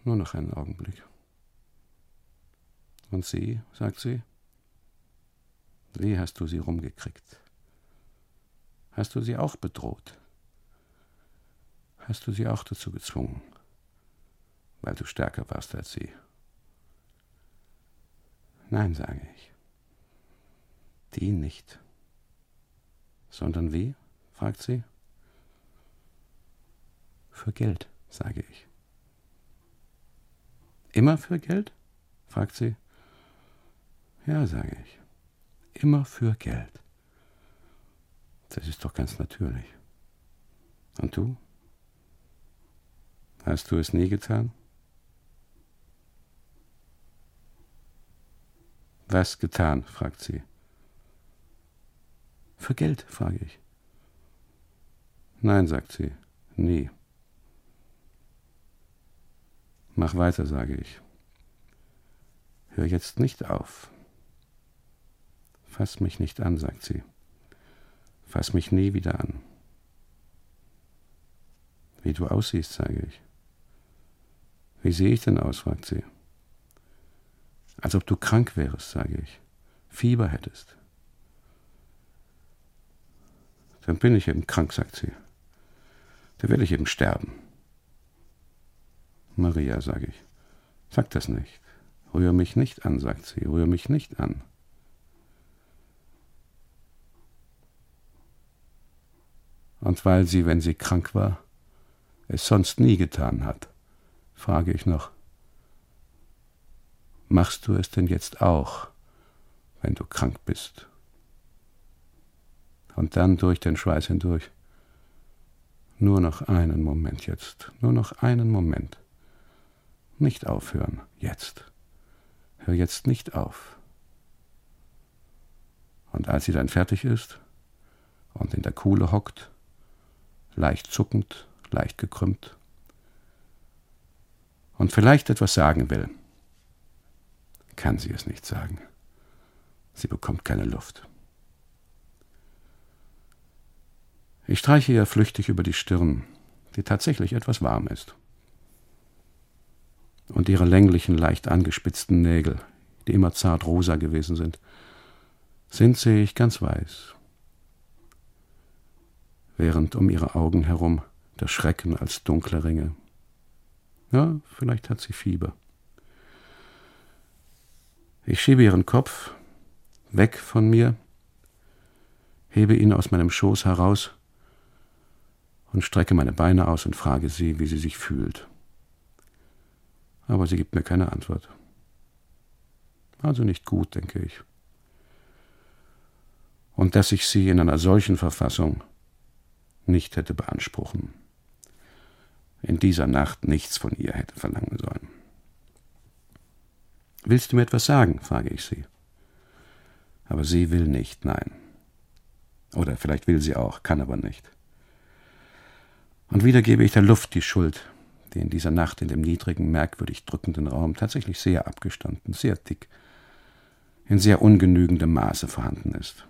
Nur noch einen Augenblick. Und sie, sagt sie, wie hast du sie rumgekriegt? Hast du sie auch bedroht? hast du sie auch dazu gezwungen, weil du stärker warst als sie. Nein, sage ich. Die nicht. Sondern wie? fragt sie. Für Geld, sage ich. Immer für Geld? fragt sie. Ja, sage ich. Immer für Geld. Das ist doch ganz natürlich. Und du? Hast du es nie getan? Was getan? fragt sie. Für Geld, frage ich. Nein, sagt sie, nie. Mach weiter, sage ich. Hör jetzt nicht auf. Fass mich nicht an, sagt sie. Fass mich nie wieder an. Wie du aussiehst, sage ich. Wie sehe ich denn aus? fragt sie. Als ob du krank wärst, sage ich. Fieber hättest. Dann bin ich eben krank, sagt sie. Da werde ich eben sterben. Maria, sage ich. Sag das nicht. Rühr mich nicht an, sagt sie. Rühr mich nicht an. Und weil sie, wenn sie krank war, es sonst nie getan hat, frage ich noch. Machst du es denn jetzt auch, wenn du krank bist? Und dann durch den Schweiß hindurch. Nur noch einen Moment jetzt, nur noch einen Moment. Nicht aufhören, jetzt. Hör jetzt nicht auf. Und als sie dann fertig ist und in der Kuhle hockt, leicht zuckend, leicht gekrümmt, und vielleicht etwas sagen will, kann sie es nicht sagen. Sie bekommt keine Luft. Ich streiche ihr flüchtig über die Stirn, die tatsächlich etwas warm ist. und ihre länglichen, leicht angespitzten Nägel, die immer zart rosa gewesen sind, sind, sehe ich, ganz weiß, während um ihre Augen herum der Schrecken als dunkle Ringe. Ja, vielleicht hat sie Fieber. Ich schiebe ihren Kopf weg von mir, hebe ihn aus meinem Schoß heraus und strecke meine Beine aus und frage sie, wie sie sich fühlt. Aber sie gibt mir keine Antwort. Also nicht gut, denke ich. Und dass ich sie in einer solchen Verfassung nicht hätte beanspruchen, in dieser Nacht nichts von ihr hätte verlangen sollen. Willst du mir etwas sagen? frage ich sie. Aber sie will nicht, nein. Oder vielleicht will sie auch, kann aber nicht. Und wieder gebe ich der Luft die Schuld, die in dieser Nacht in dem niedrigen, merkwürdig drückenden Raum tatsächlich sehr abgestanden, sehr dick, in sehr ungenügendem Maße vorhanden ist.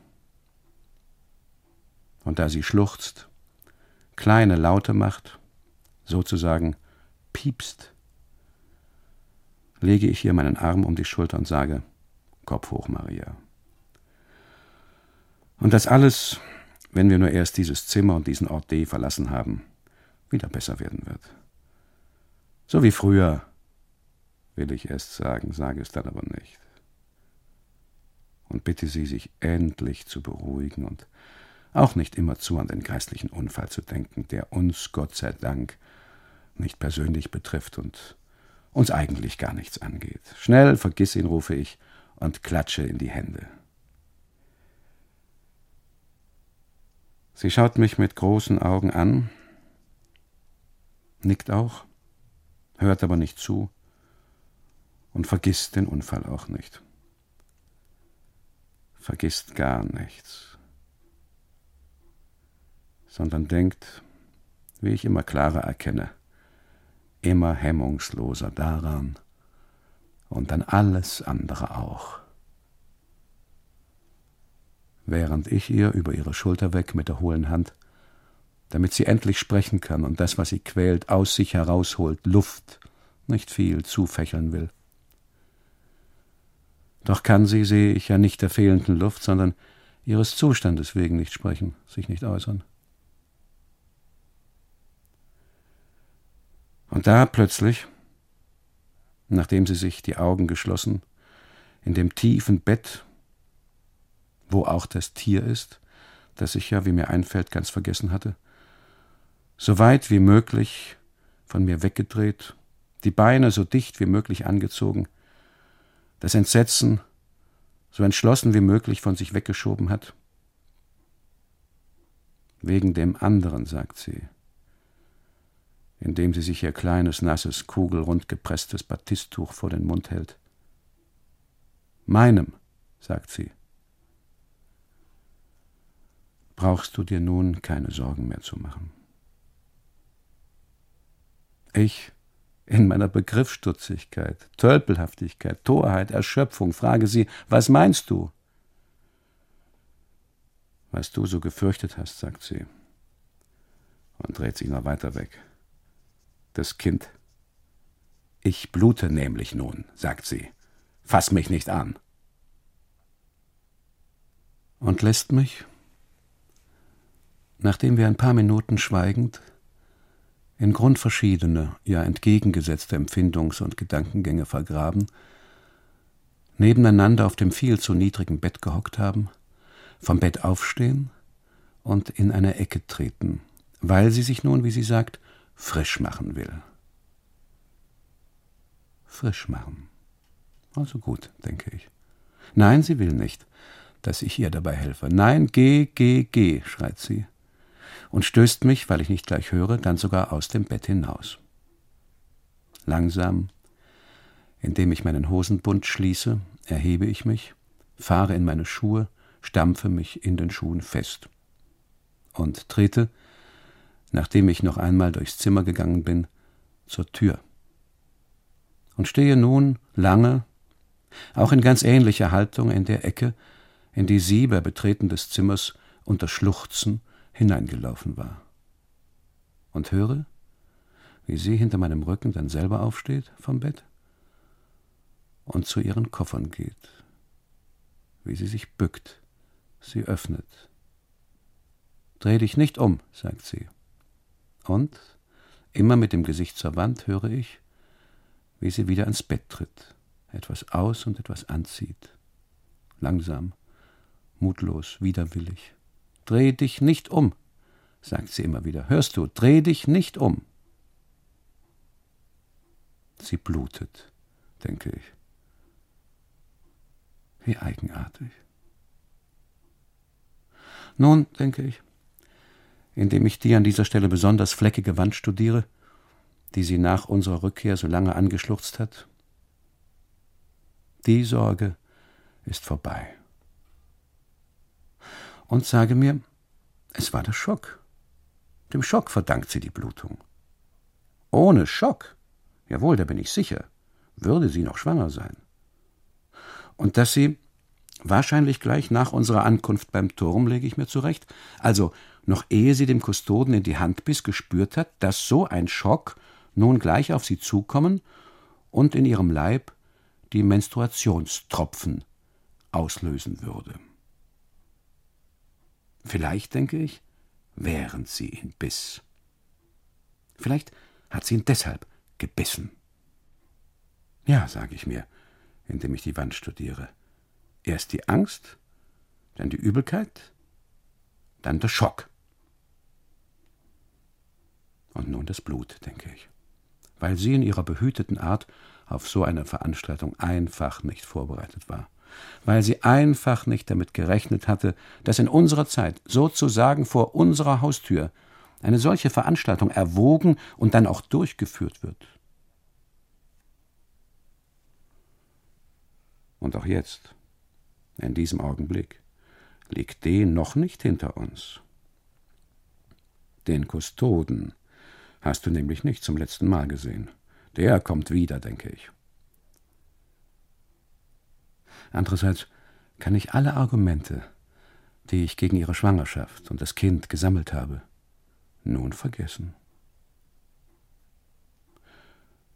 Und da sie schluchzt, kleine Laute macht, sozusagen piepst, lege ich ihr meinen Arm um die Schulter und sage, Kopf hoch, Maria. Und das alles, wenn wir nur erst dieses Zimmer und diesen Ort D verlassen haben, wieder besser werden wird. So wie früher, will ich erst sagen, sage es dann aber nicht. Und bitte Sie, sich endlich zu beruhigen und auch nicht immerzu an den geistlichen Unfall zu denken, der uns, Gott sei Dank, nicht persönlich betrifft und uns eigentlich gar nichts angeht. Schnell, vergiss ihn, rufe ich und klatsche in die Hände. Sie schaut mich mit großen Augen an, nickt auch, hört aber nicht zu und vergisst den Unfall auch nicht. Vergisst gar nichts, sondern denkt, wie ich immer klarer erkenne, immer hemmungsloser daran und an alles andere auch während ich ihr über ihre Schulter weg mit der hohlen Hand, damit sie endlich sprechen kann und das, was sie quält, aus sich herausholt, Luft, nicht viel, zufächeln will. Doch kann sie, sehe ich ja nicht der fehlenden Luft, sondern ihres Zustandes wegen nicht sprechen, sich nicht äußern. Und da plötzlich, nachdem sie sich die Augen geschlossen, in dem tiefen Bett, wo auch das Tier ist, das ich ja, wie mir einfällt, ganz vergessen hatte, so weit wie möglich von mir weggedreht, die Beine so dicht wie möglich angezogen, das Entsetzen so entschlossen wie möglich von sich weggeschoben hat. Wegen dem anderen, sagt sie, indem sie sich ihr kleines, nasses, kugelrund gepresstes Batisttuch vor den Mund hält. Meinem, sagt sie, brauchst du dir nun keine Sorgen mehr zu machen. Ich, in meiner Begriffsstutzigkeit, Tölpelhaftigkeit, Torheit, Erschöpfung, frage sie, was meinst du? Was du so gefürchtet hast, sagt sie und dreht sich noch weiter weg. Das Kind. Ich blute nämlich nun, sagt sie. Fass mich nicht an. Und lässt mich, nachdem wir ein paar Minuten schweigend in grundverschiedene, ja entgegengesetzte Empfindungs- und Gedankengänge vergraben, nebeneinander auf dem viel zu niedrigen Bett gehockt haben, vom Bett aufstehen und in eine Ecke treten, weil sie sich nun, wie sie sagt, frisch machen will. Frisch machen. Also gut, denke ich. Nein, sie will nicht, dass ich ihr dabei helfe. Nein, geh, geh, geh, schreit sie und stößt mich, weil ich nicht gleich höre, dann sogar aus dem Bett hinaus. Langsam, indem ich meinen Hosenbund schließe, erhebe ich mich, fahre in meine Schuhe, stampfe mich in den Schuhen fest und trete, nachdem ich noch einmal durchs Zimmer gegangen bin, zur Tür und stehe nun lange, auch in ganz ähnlicher Haltung in der Ecke, in die sie bei Betreten des Zimmers unter Schluchzen hineingelaufen war. Und höre, wie sie hinter meinem Rücken dann selber aufsteht vom Bett und zu ihren Koffern geht. Wie sie sich bückt, sie öffnet. Dreh dich nicht um, sagt sie. Und, immer mit dem Gesicht zur Wand, höre ich, wie sie wieder ins Bett tritt, etwas aus und etwas anzieht. Langsam, mutlos, widerwillig. Dreh dich nicht um, sagt sie immer wieder. Hörst du, dreh dich nicht um. Sie blutet, denke ich. Wie eigenartig. Nun, denke ich, indem ich die an dieser Stelle besonders fleckige Wand studiere, die sie nach unserer Rückkehr so lange angeschluchzt hat, die Sorge ist vorbei. Und sage mir, es war der Schock. Dem Schock verdankt sie die Blutung. Ohne Schock, jawohl, da bin ich sicher, würde sie noch schwanger sein. Und dass sie, wahrscheinlich gleich nach unserer Ankunft beim Turm, lege ich mir zurecht, also noch ehe sie dem Kustoden in die Hand biss, gespürt hat, dass so ein Schock nun gleich auf sie zukommen und in ihrem Leib die Menstruationstropfen auslösen würde. Vielleicht, denke ich, während sie ihn biss. Vielleicht hat sie ihn deshalb gebissen. Ja, sage ich mir, indem ich die Wand studiere. Erst die Angst, dann die Übelkeit, dann der Schock. Und nun das Blut, denke ich. Weil sie in ihrer behüteten Art auf so eine Veranstaltung einfach nicht vorbereitet war. Weil sie einfach nicht damit gerechnet hatte, dass in unserer Zeit, sozusagen vor unserer Haustür, eine solche Veranstaltung erwogen und dann auch durchgeführt wird. Und auch jetzt, in diesem Augenblick, liegt D noch nicht hinter uns. Den Kustoden hast du nämlich nicht zum letzten Mal gesehen. Der kommt wieder, denke ich. Andererseits kann ich alle Argumente, die ich gegen ihre Schwangerschaft und das Kind gesammelt habe, nun vergessen.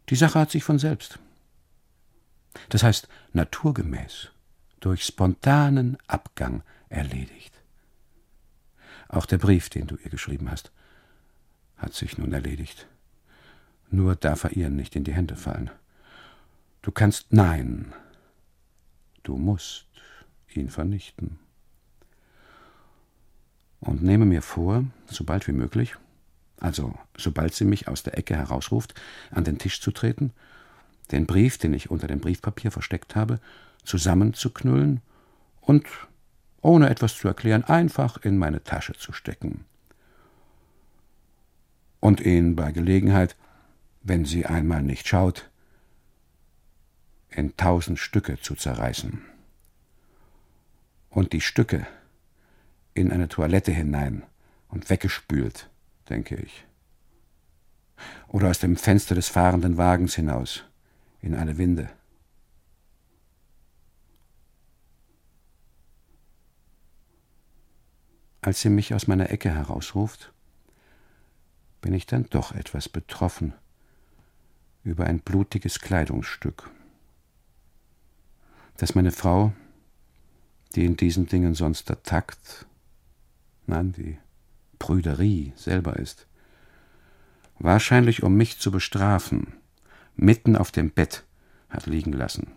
Die Sache hat sich von selbst das heißt naturgemäß, durch spontanen Abgang erledigt. Auch der Brief, den du ihr geschrieben hast, hat sich nun erledigt. Nur darf er ihr nicht in die Hände fallen. Du kannst nein, du musst ihn vernichten. Und nehme mir vor, so bald wie möglich, also sobald sie mich aus der Ecke herausruft, an den Tisch zu treten den Brief, den ich unter dem Briefpapier versteckt habe, zusammenzuknüllen und, ohne etwas zu erklären, einfach in meine Tasche zu stecken. Und ihn bei Gelegenheit, wenn sie einmal nicht schaut, in tausend Stücke zu zerreißen. Und die Stücke in eine Toilette hinein und weggespült, denke ich. Oder aus dem Fenster des fahrenden Wagens hinaus in eine Winde. Als sie mich aus meiner Ecke herausruft, bin ich dann doch etwas betroffen über ein blutiges Kleidungsstück, das meine Frau, die in diesen Dingen sonst der Takt, nein, die Prüderie selber ist, wahrscheinlich um mich zu bestrafen, mitten auf dem Bett hat liegen lassen.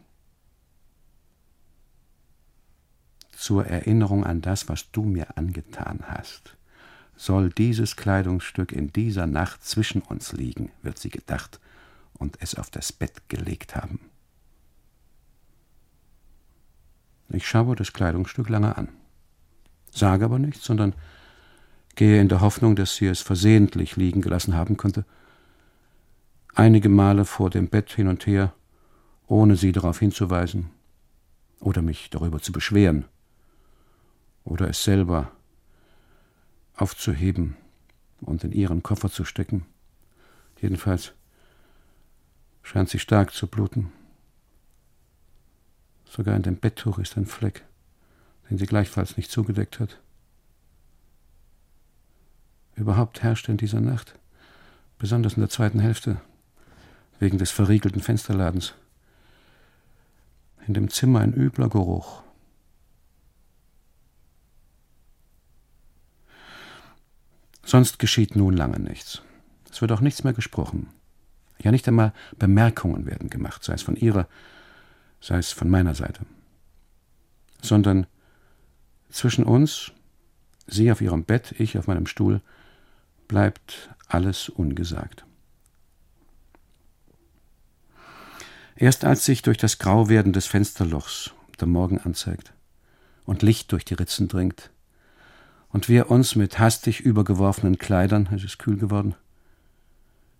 Zur Erinnerung an das, was du mir angetan hast, soll dieses Kleidungsstück in dieser Nacht zwischen uns liegen, wird sie gedacht und es auf das Bett gelegt haben. Ich schaue das Kleidungsstück lange an, sage aber nichts, sondern gehe in der Hoffnung, dass sie es versehentlich liegen gelassen haben könnte, einige Male vor dem Bett hin und her, ohne sie darauf hinzuweisen oder mich darüber zu beschweren oder es selber aufzuheben und in ihren Koffer zu stecken. Jedenfalls scheint sie stark zu bluten. Sogar in dem Betttuch ist ein Fleck, den sie gleichfalls nicht zugedeckt hat. Überhaupt herrschte in dieser Nacht, besonders in der zweiten Hälfte, wegen des verriegelten Fensterladens. In dem Zimmer ein übler Geruch. Sonst geschieht nun lange nichts. Es wird auch nichts mehr gesprochen. Ja, nicht einmal Bemerkungen werden gemacht, sei es von ihrer, sei es von meiner Seite. Sondern zwischen uns, sie auf ihrem Bett, ich auf meinem Stuhl, bleibt alles ungesagt. Erst als sich durch das Grauwerden des Fensterlochs der Morgen anzeigt und Licht durch die Ritzen dringt, und wir uns mit hastig übergeworfenen Kleidern, es ist kühl geworden,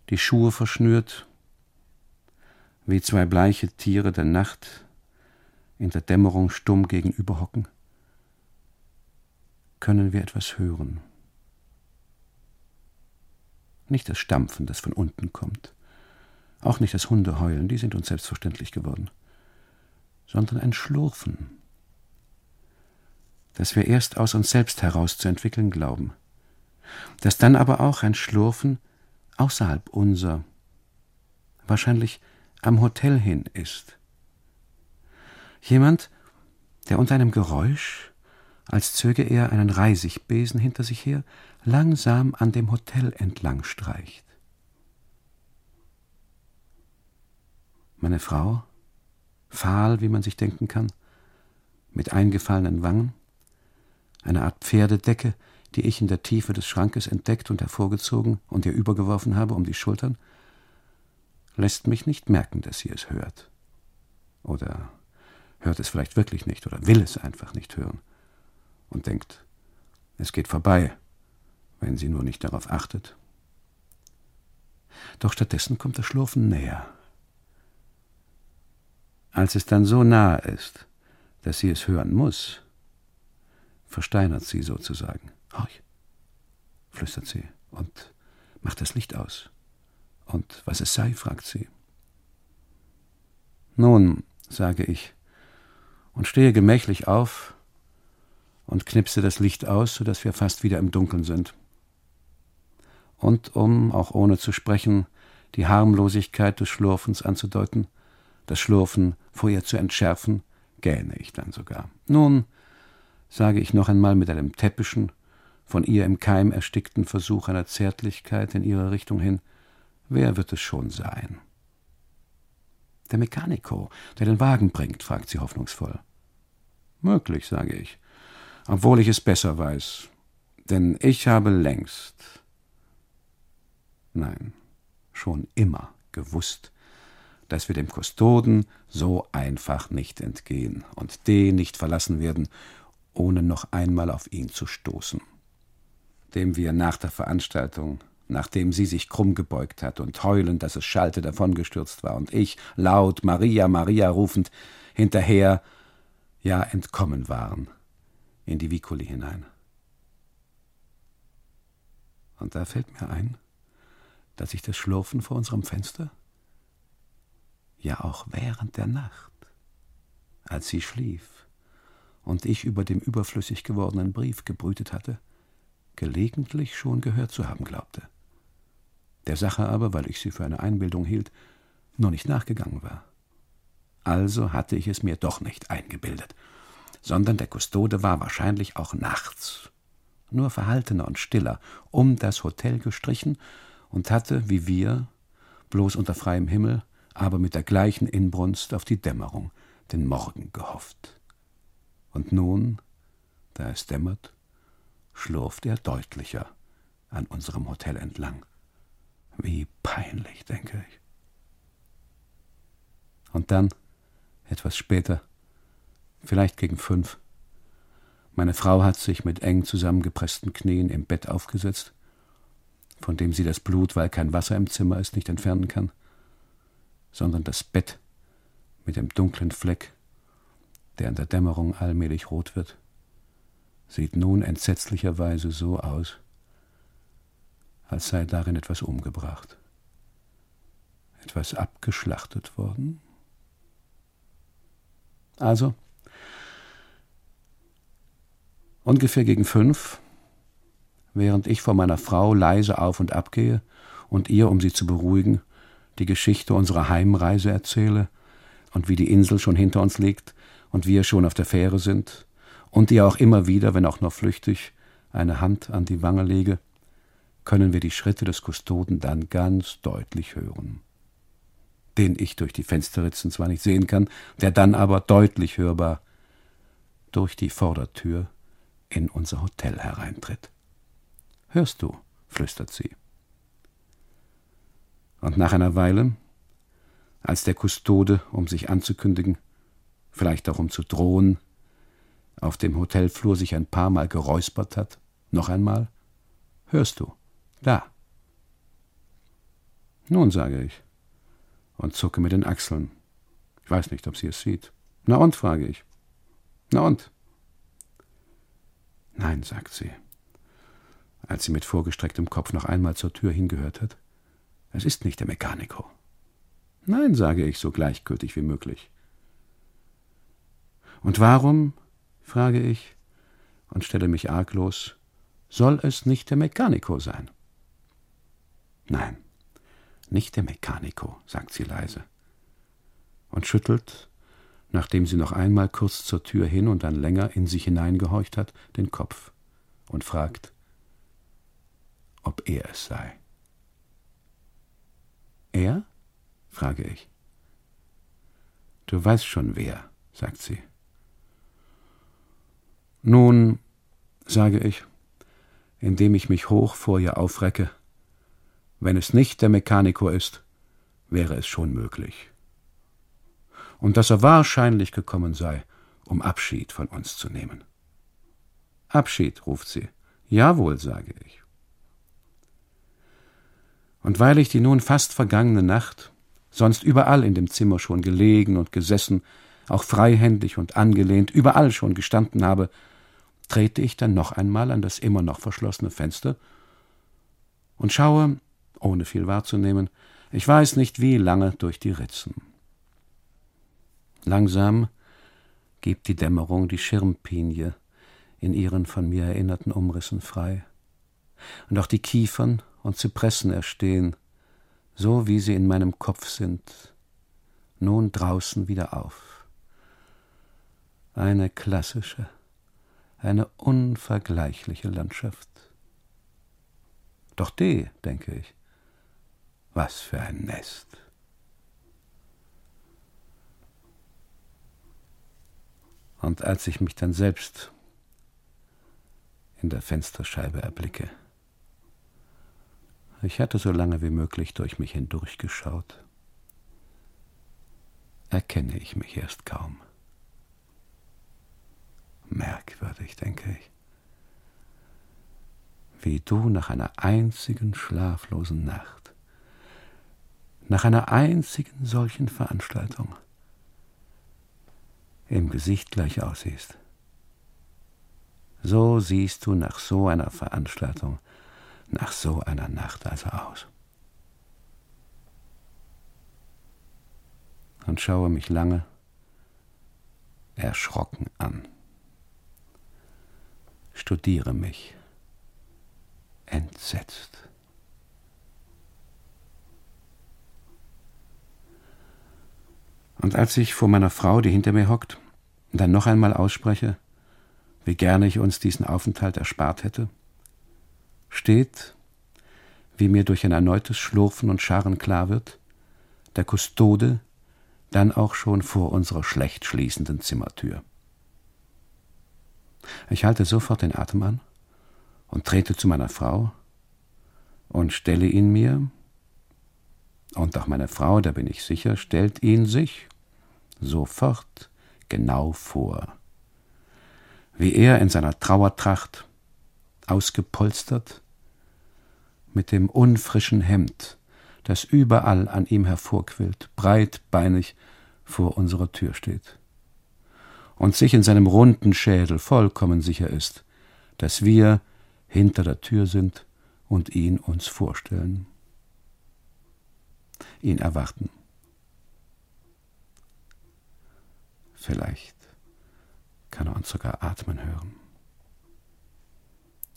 die Schuhe verschnürt, wie zwei bleiche Tiere der Nacht in der Dämmerung stumm gegenüber hocken, können wir etwas hören. Nicht das Stampfen, das von unten kommt, auch nicht das Hundeheulen, die sind uns selbstverständlich geworden, sondern ein Schlurfen, das wir erst aus uns selbst heraus zu entwickeln glauben, das dann aber auch ein Schlurfen außerhalb unser, wahrscheinlich am Hotel hin ist. Jemand, der unter einem Geräusch, als zöge er einen Reisigbesen hinter sich her, langsam an dem Hotel entlang streicht. Meine Frau, fahl, wie man sich denken kann, mit eingefallenen Wangen, eine Art Pferdedecke, die ich in der Tiefe des Schrankes entdeckt und hervorgezogen und ihr übergeworfen habe um die Schultern, lässt mich nicht merken, dass sie es hört. Oder hört es vielleicht wirklich nicht oder will es einfach nicht hören und denkt, es geht vorbei, wenn sie nur nicht darauf achtet. Doch stattdessen kommt das Schlurfen näher. Als es dann so nahe ist, dass sie es hören muss, versteinert sie sozusagen. Horch, flüstert sie und macht das Licht aus. Und was es sei, fragt sie. Nun, sage ich, und stehe gemächlich auf und knipse das Licht aus, so dass wir fast wieder im Dunkeln sind. Und um, auch ohne zu sprechen, die Harmlosigkeit des Schlurfens anzudeuten, das Schlurfen vor ihr zu entschärfen, gähne ich dann sogar. Nun, sage ich noch einmal mit einem täppischen, von ihr im Keim erstickten Versuch einer Zärtlichkeit in ihre Richtung hin, wer wird es schon sein? Der Mechaniko, der den Wagen bringt, fragt sie hoffnungsvoll. Möglich, sage ich, obwohl ich es besser weiß, denn ich habe längst, nein, schon immer gewusst, dass wir dem Kustoden so einfach nicht entgehen und den nicht verlassen werden, ohne noch einmal auf ihn zu stoßen dem wir nach der Veranstaltung, nachdem sie sich krumm gebeugt hat und heulend, dass es schallte, davongestürzt war, und ich, laut Maria, Maria rufend, hinterher, ja entkommen waren, in die Vicoli hinein. Und da fällt mir ein, dass ich das Schlurfen vor unserem Fenster, ja auch während der Nacht, als sie schlief und ich über dem überflüssig gewordenen Brief gebrütet hatte, gelegentlich schon gehört zu haben glaubte. Der Sache aber, weil ich sie für eine Einbildung hielt, nur nicht nachgegangen war. Also hatte ich es mir doch nicht eingebildet, sondern der Kustode war wahrscheinlich auch nachts, nur verhaltener und stiller, um das Hotel gestrichen und hatte, wie wir, bloß unter freiem Himmel, aber mit der gleichen Inbrunst auf die Dämmerung, den Morgen gehofft. Und nun, da es dämmert, schlurft er deutlicher an unserem Hotel entlang. Wie peinlich, denke ich. Und dann, etwas später, vielleicht gegen fünf, meine Frau hat sich mit eng zusammengepressten Knien im Bett aufgesetzt, von dem sie das Blut, weil kein Wasser im Zimmer ist, nicht entfernen kann, sondern das Bett mit dem dunklen Fleck, der in der Dämmerung allmählich rot wird sieht nun entsetzlicherweise so aus, als sei darin etwas umgebracht, etwas abgeschlachtet worden. Also, ungefähr gegen fünf, während ich vor meiner Frau leise auf und ab gehe und ihr, um sie zu beruhigen, die Geschichte unserer Heimreise erzähle und wie die Insel schon hinter uns liegt und wir schon auf der Fähre sind und ihr auch immer wieder, wenn auch nur flüchtig, eine Hand an die Wange lege, können wir die Schritte des Kustoden dann ganz deutlich hören. Den ich durch die Fensterritzen zwar nicht sehen kann, der dann aber deutlich hörbar durch die Vordertür in unser Hotel hereintritt. Hörst du? flüstert sie. Und nach einer Weile, als der Kustode, um sich anzukündigen, vielleicht auch um zu drohen, auf dem Hotelflur sich ein paar Mal geräuspert hat, noch einmal, hörst du, da. Nun, sage ich, und zucke mit den Achseln. Ich weiß nicht, ob sie es sieht. Na und, frage ich. Na und? Nein, sagt sie, als sie mit vorgestrecktem Kopf noch einmal zur Tür hingehört hat. Es ist nicht der Mechaniko. Nein, sage ich so gleichgültig wie möglich. Und warum, frage ich und stelle mich arglos, soll es nicht der Mechaniko sein? Nein, nicht der Mechaniko, sagt sie leise und schüttelt, nachdem sie noch einmal kurz zur Tür hin und dann länger in sich hineingehorcht hat, den Kopf und fragt, ob er es sei. Er? frage ich. Du weißt schon wer, sagt sie. Nun, sage ich, indem ich mich hoch vor ihr aufrecke, wenn es nicht der Mechaniker ist, wäre es schon möglich. Und dass er wahrscheinlich gekommen sei, um Abschied von uns zu nehmen. Abschied, ruft sie. Jawohl, sage ich. Und weil ich die nun fast vergangene Nacht sonst überall in dem Zimmer schon gelegen und gesessen, auch freihändig und angelehnt, überall schon gestanden habe, trete ich dann noch einmal an das immer noch verschlossene Fenster und schaue, ohne viel wahrzunehmen, ich weiß nicht wie lange durch die Ritzen. Langsam gibt die Dämmerung die Schirmpinie in ihren von mir erinnerten Umrissen frei. Und auch die Kiefern und Zypressen erstehen, so wie sie in meinem Kopf sind, nun draußen wieder auf. Eine klassische, eine unvergleichliche Landschaft. Doch de, denke ich, was für ein Nest. Und als ich mich dann selbst in der Fensterscheibe erblicke, ich hatte so lange wie möglich durch mich hindurchgeschaut. Erkenne ich mich erst kaum. Merkwürdig, denke ich. Wie du nach einer einzigen schlaflosen Nacht, nach einer einzigen solchen Veranstaltung, im Gesicht gleich aussiehst. So siehst du nach so einer Veranstaltung nach so einer Nacht also aus. Und schaue mich lange erschrocken an. Studiere mich entsetzt. Und als ich vor meiner Frau, die hinter mir hockt, dann noch einmal ausspreche, wie gerne ich uns diesen Aufenthalt erspart hätte, steht, wie mir durch ein erneutes Schlurfen und Scharren klar wird, der Kustode dann auch schon vor unserer schlecht schließenden Zimmertür. Ich halte sofort den Atem an und trete zu meiner Frau und stelle ihn mir, und auch meine Frau, da bin ich sicher, stellt ihn sich sofort genau vor, wie er in seiner Trauertracht, ausgepolstert, mit dem unfrischen Hemd, das überall an ihm hervorquillt, breitbeinig vor unserer Tür steht. Und sich in seinem runden Schädel vollkommen sicher ist, dass wir hinter der Tür sind und ihn uns vorstellen. Ihn erwarten. Vielleicht kann er uns sogar atmen hören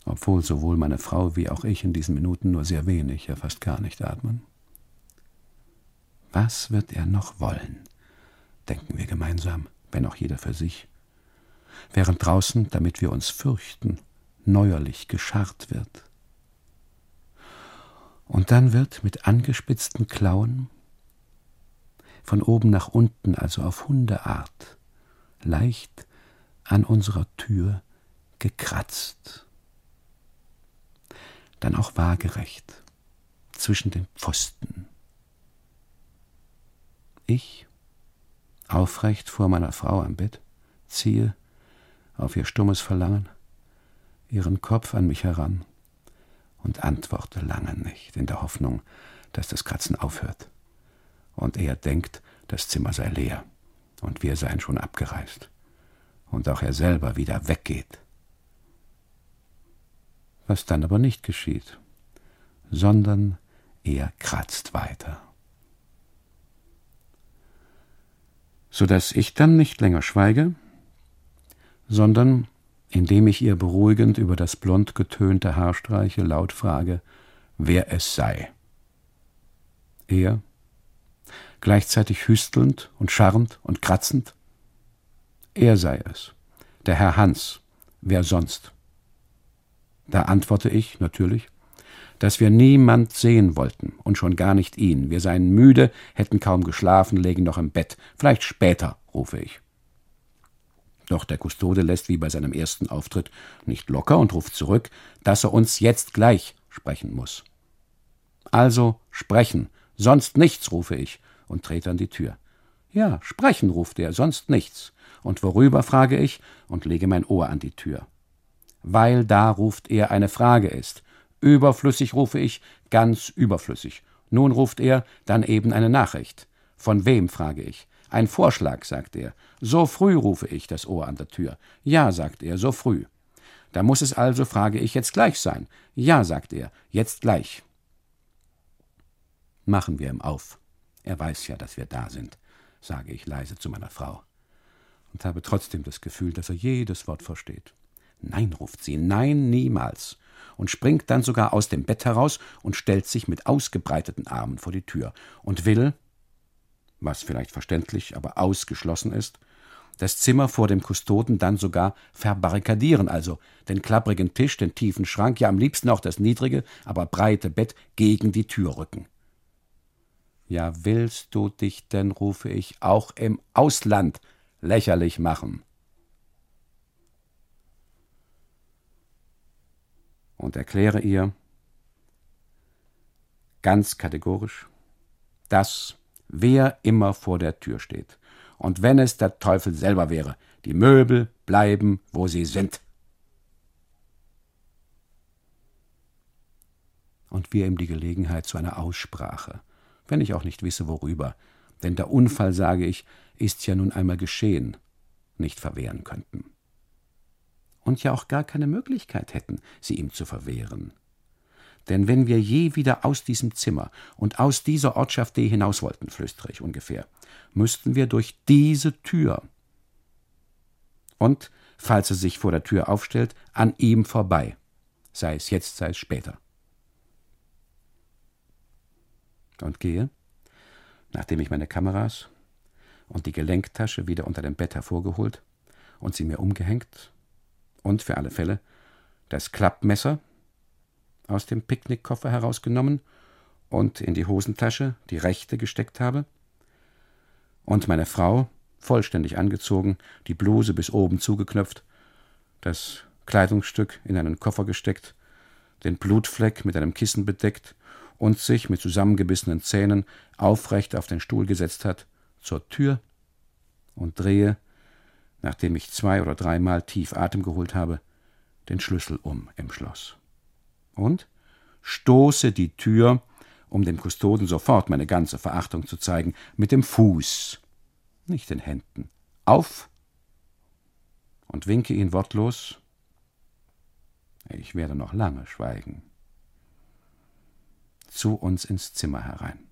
obwohl sowohl meine Frau wie auch ich in diesen Minuten nur sehr wenig, ja fast gar nicht atmen. Was wird er noch wollen, denken wir gemeinsam, wenn auch jeder für sich, während draußen, damit wir uns fürchten, neuerlich gescharrt wird. Und dann wird mit angespitzten Klauen von oben nach unten, also auf Hundeart, leicht an unserer Tür gekratzt. Dann auch waagerecht zwischen den Pfosten. Ich, aufrecht vor meiner Frau am Bett, ziehe auf ihr stummes Verlangen ihren Kopf an mich heran und antworte lange nicht, in der Hoffnung, dass das Kratzen aufhört. Und er denkt, das Zimmer sei leer und wir seien schon abgereist und auch er selber wieder weggeht. Was dann aber nicht geschieht, sondern er kratzt weiter. So dass ich dann nicht länger schweige, sondern indem ich ihr beruhigend über das blond getönte Haar streiche, laut frage, wer es sei. Er, gleichzeitig hüstelnd und scharrend und kratzend, er sei es, der Herr Hans, wer sonst? Da antworte ich natürlich, dass wir niemand sehen wollten und schon gar nicht ihn. Wir seien müde, hätten kaum geschlafen, lägen noch im Bett. Vielleicht später, rufe ich. Doch der Kustode lässt wie bei seinem ersten Auftritt nicht locker und ruft zurück, dass er uns jetzt gleich sprechen muss. Also sprechen, sonst nichts, rufe ich und trete an die Tür. Ja, sprechen, ruft er, sonst nichts. Und worüber, frage ich und lege mein Ohr an die Tür. Weil da, ruft er, eine Frage ist. Überflüssig, rufe ich, ganz überflüssig. Nun ruft er, dann eben eine Nachricht. Von wem, frage ich. Ein Vorschlag, sagt er. So früh rufe ich das Ohr an der Tür. Ja, sagt er, so früh. Da muss es also, frage ich, jetzt gleich sein. Ja, sagt er, jetzt gleich. Machen wir ihm auf. Er weiß ja, dass wir da sind, sage ich leise zu meiner Frau. Und habe trotzdem das Gefühl, dass er jedes Wort versteht. Nein, ruft sie, nein, niemals. Und springt dann sogar aus dem Bett heraus und stellt sich mit ausgebreiteten Armen vor die Tür und will, was vielleicht verständlich, aber ausgeschlossen ist, das Zimmer vor dem Kustoden dann sogar verbarrikadieren, also den klapprigen Tisch, den tiefen Schrank, ja am liebsten auch das niedrige, aber breite Bett gegen die Tür rücken. Ja, willst du dich denn, rufe ich, auch im Ausland lächerlich machen? Und erkläre ihr ganz kategorisch, das wer immer vor der Tür steht. Und wenn es der Teufel selber wäre, die Möbel bleiben, wo sie sind. Und wir ihm die Gelegenheit zu einer Aussprache, wenn ich auch nicht wisse, worüber, denn der Unfall, sage ich, ist ja nun einmal geschehen, nicht verwehren könnten. Und ja auch gar keine Möglichkeit hätten, sie ihm zu verwehren. Denn wenn wir je wieder aus diesem Zimmer und aus dieser Ortschaft D hinaus wollten, flüstere ich ungefähr, müssten wir durch diese Tür. Und, falls er sich vor der Tür aufstellt, an ihm vorbei, sei es jetzt, sei es später. Und gehe, nachdem ich meine Kameras und die Gelenktasche wieder unter dem Bett hervorgeholt und sie mir umgehängt und für alle Fälle das Klappmesser aus dem Picknickkoffer herausgenommen und in die Hosentasche, die rechte, gesteckt habe. Und meine Frau, vollständig angezogen, die Bluse bis oben zugeknöpft, das Kleidungsstück in einen Koffer gesteckt, den Blutfleck mit einem Kissen bedeckt und sich mit zusammengebissenen Zähnen aufrecht auf den Stuhl gesetzt hat, zur Tür und drehe, nachdem ich zwei oder dreimal tief Atem geholt habe, den Schlüssel um im Schloss und stoße die Tür, um dem Kustoden sofort meine ganze Verachtung zu zeigen, mit dem Fuß, nicht den Händen, auf und winke ihn wortlos. Ich werde noch lange schweigen. Zu uns ins Zimmer herein.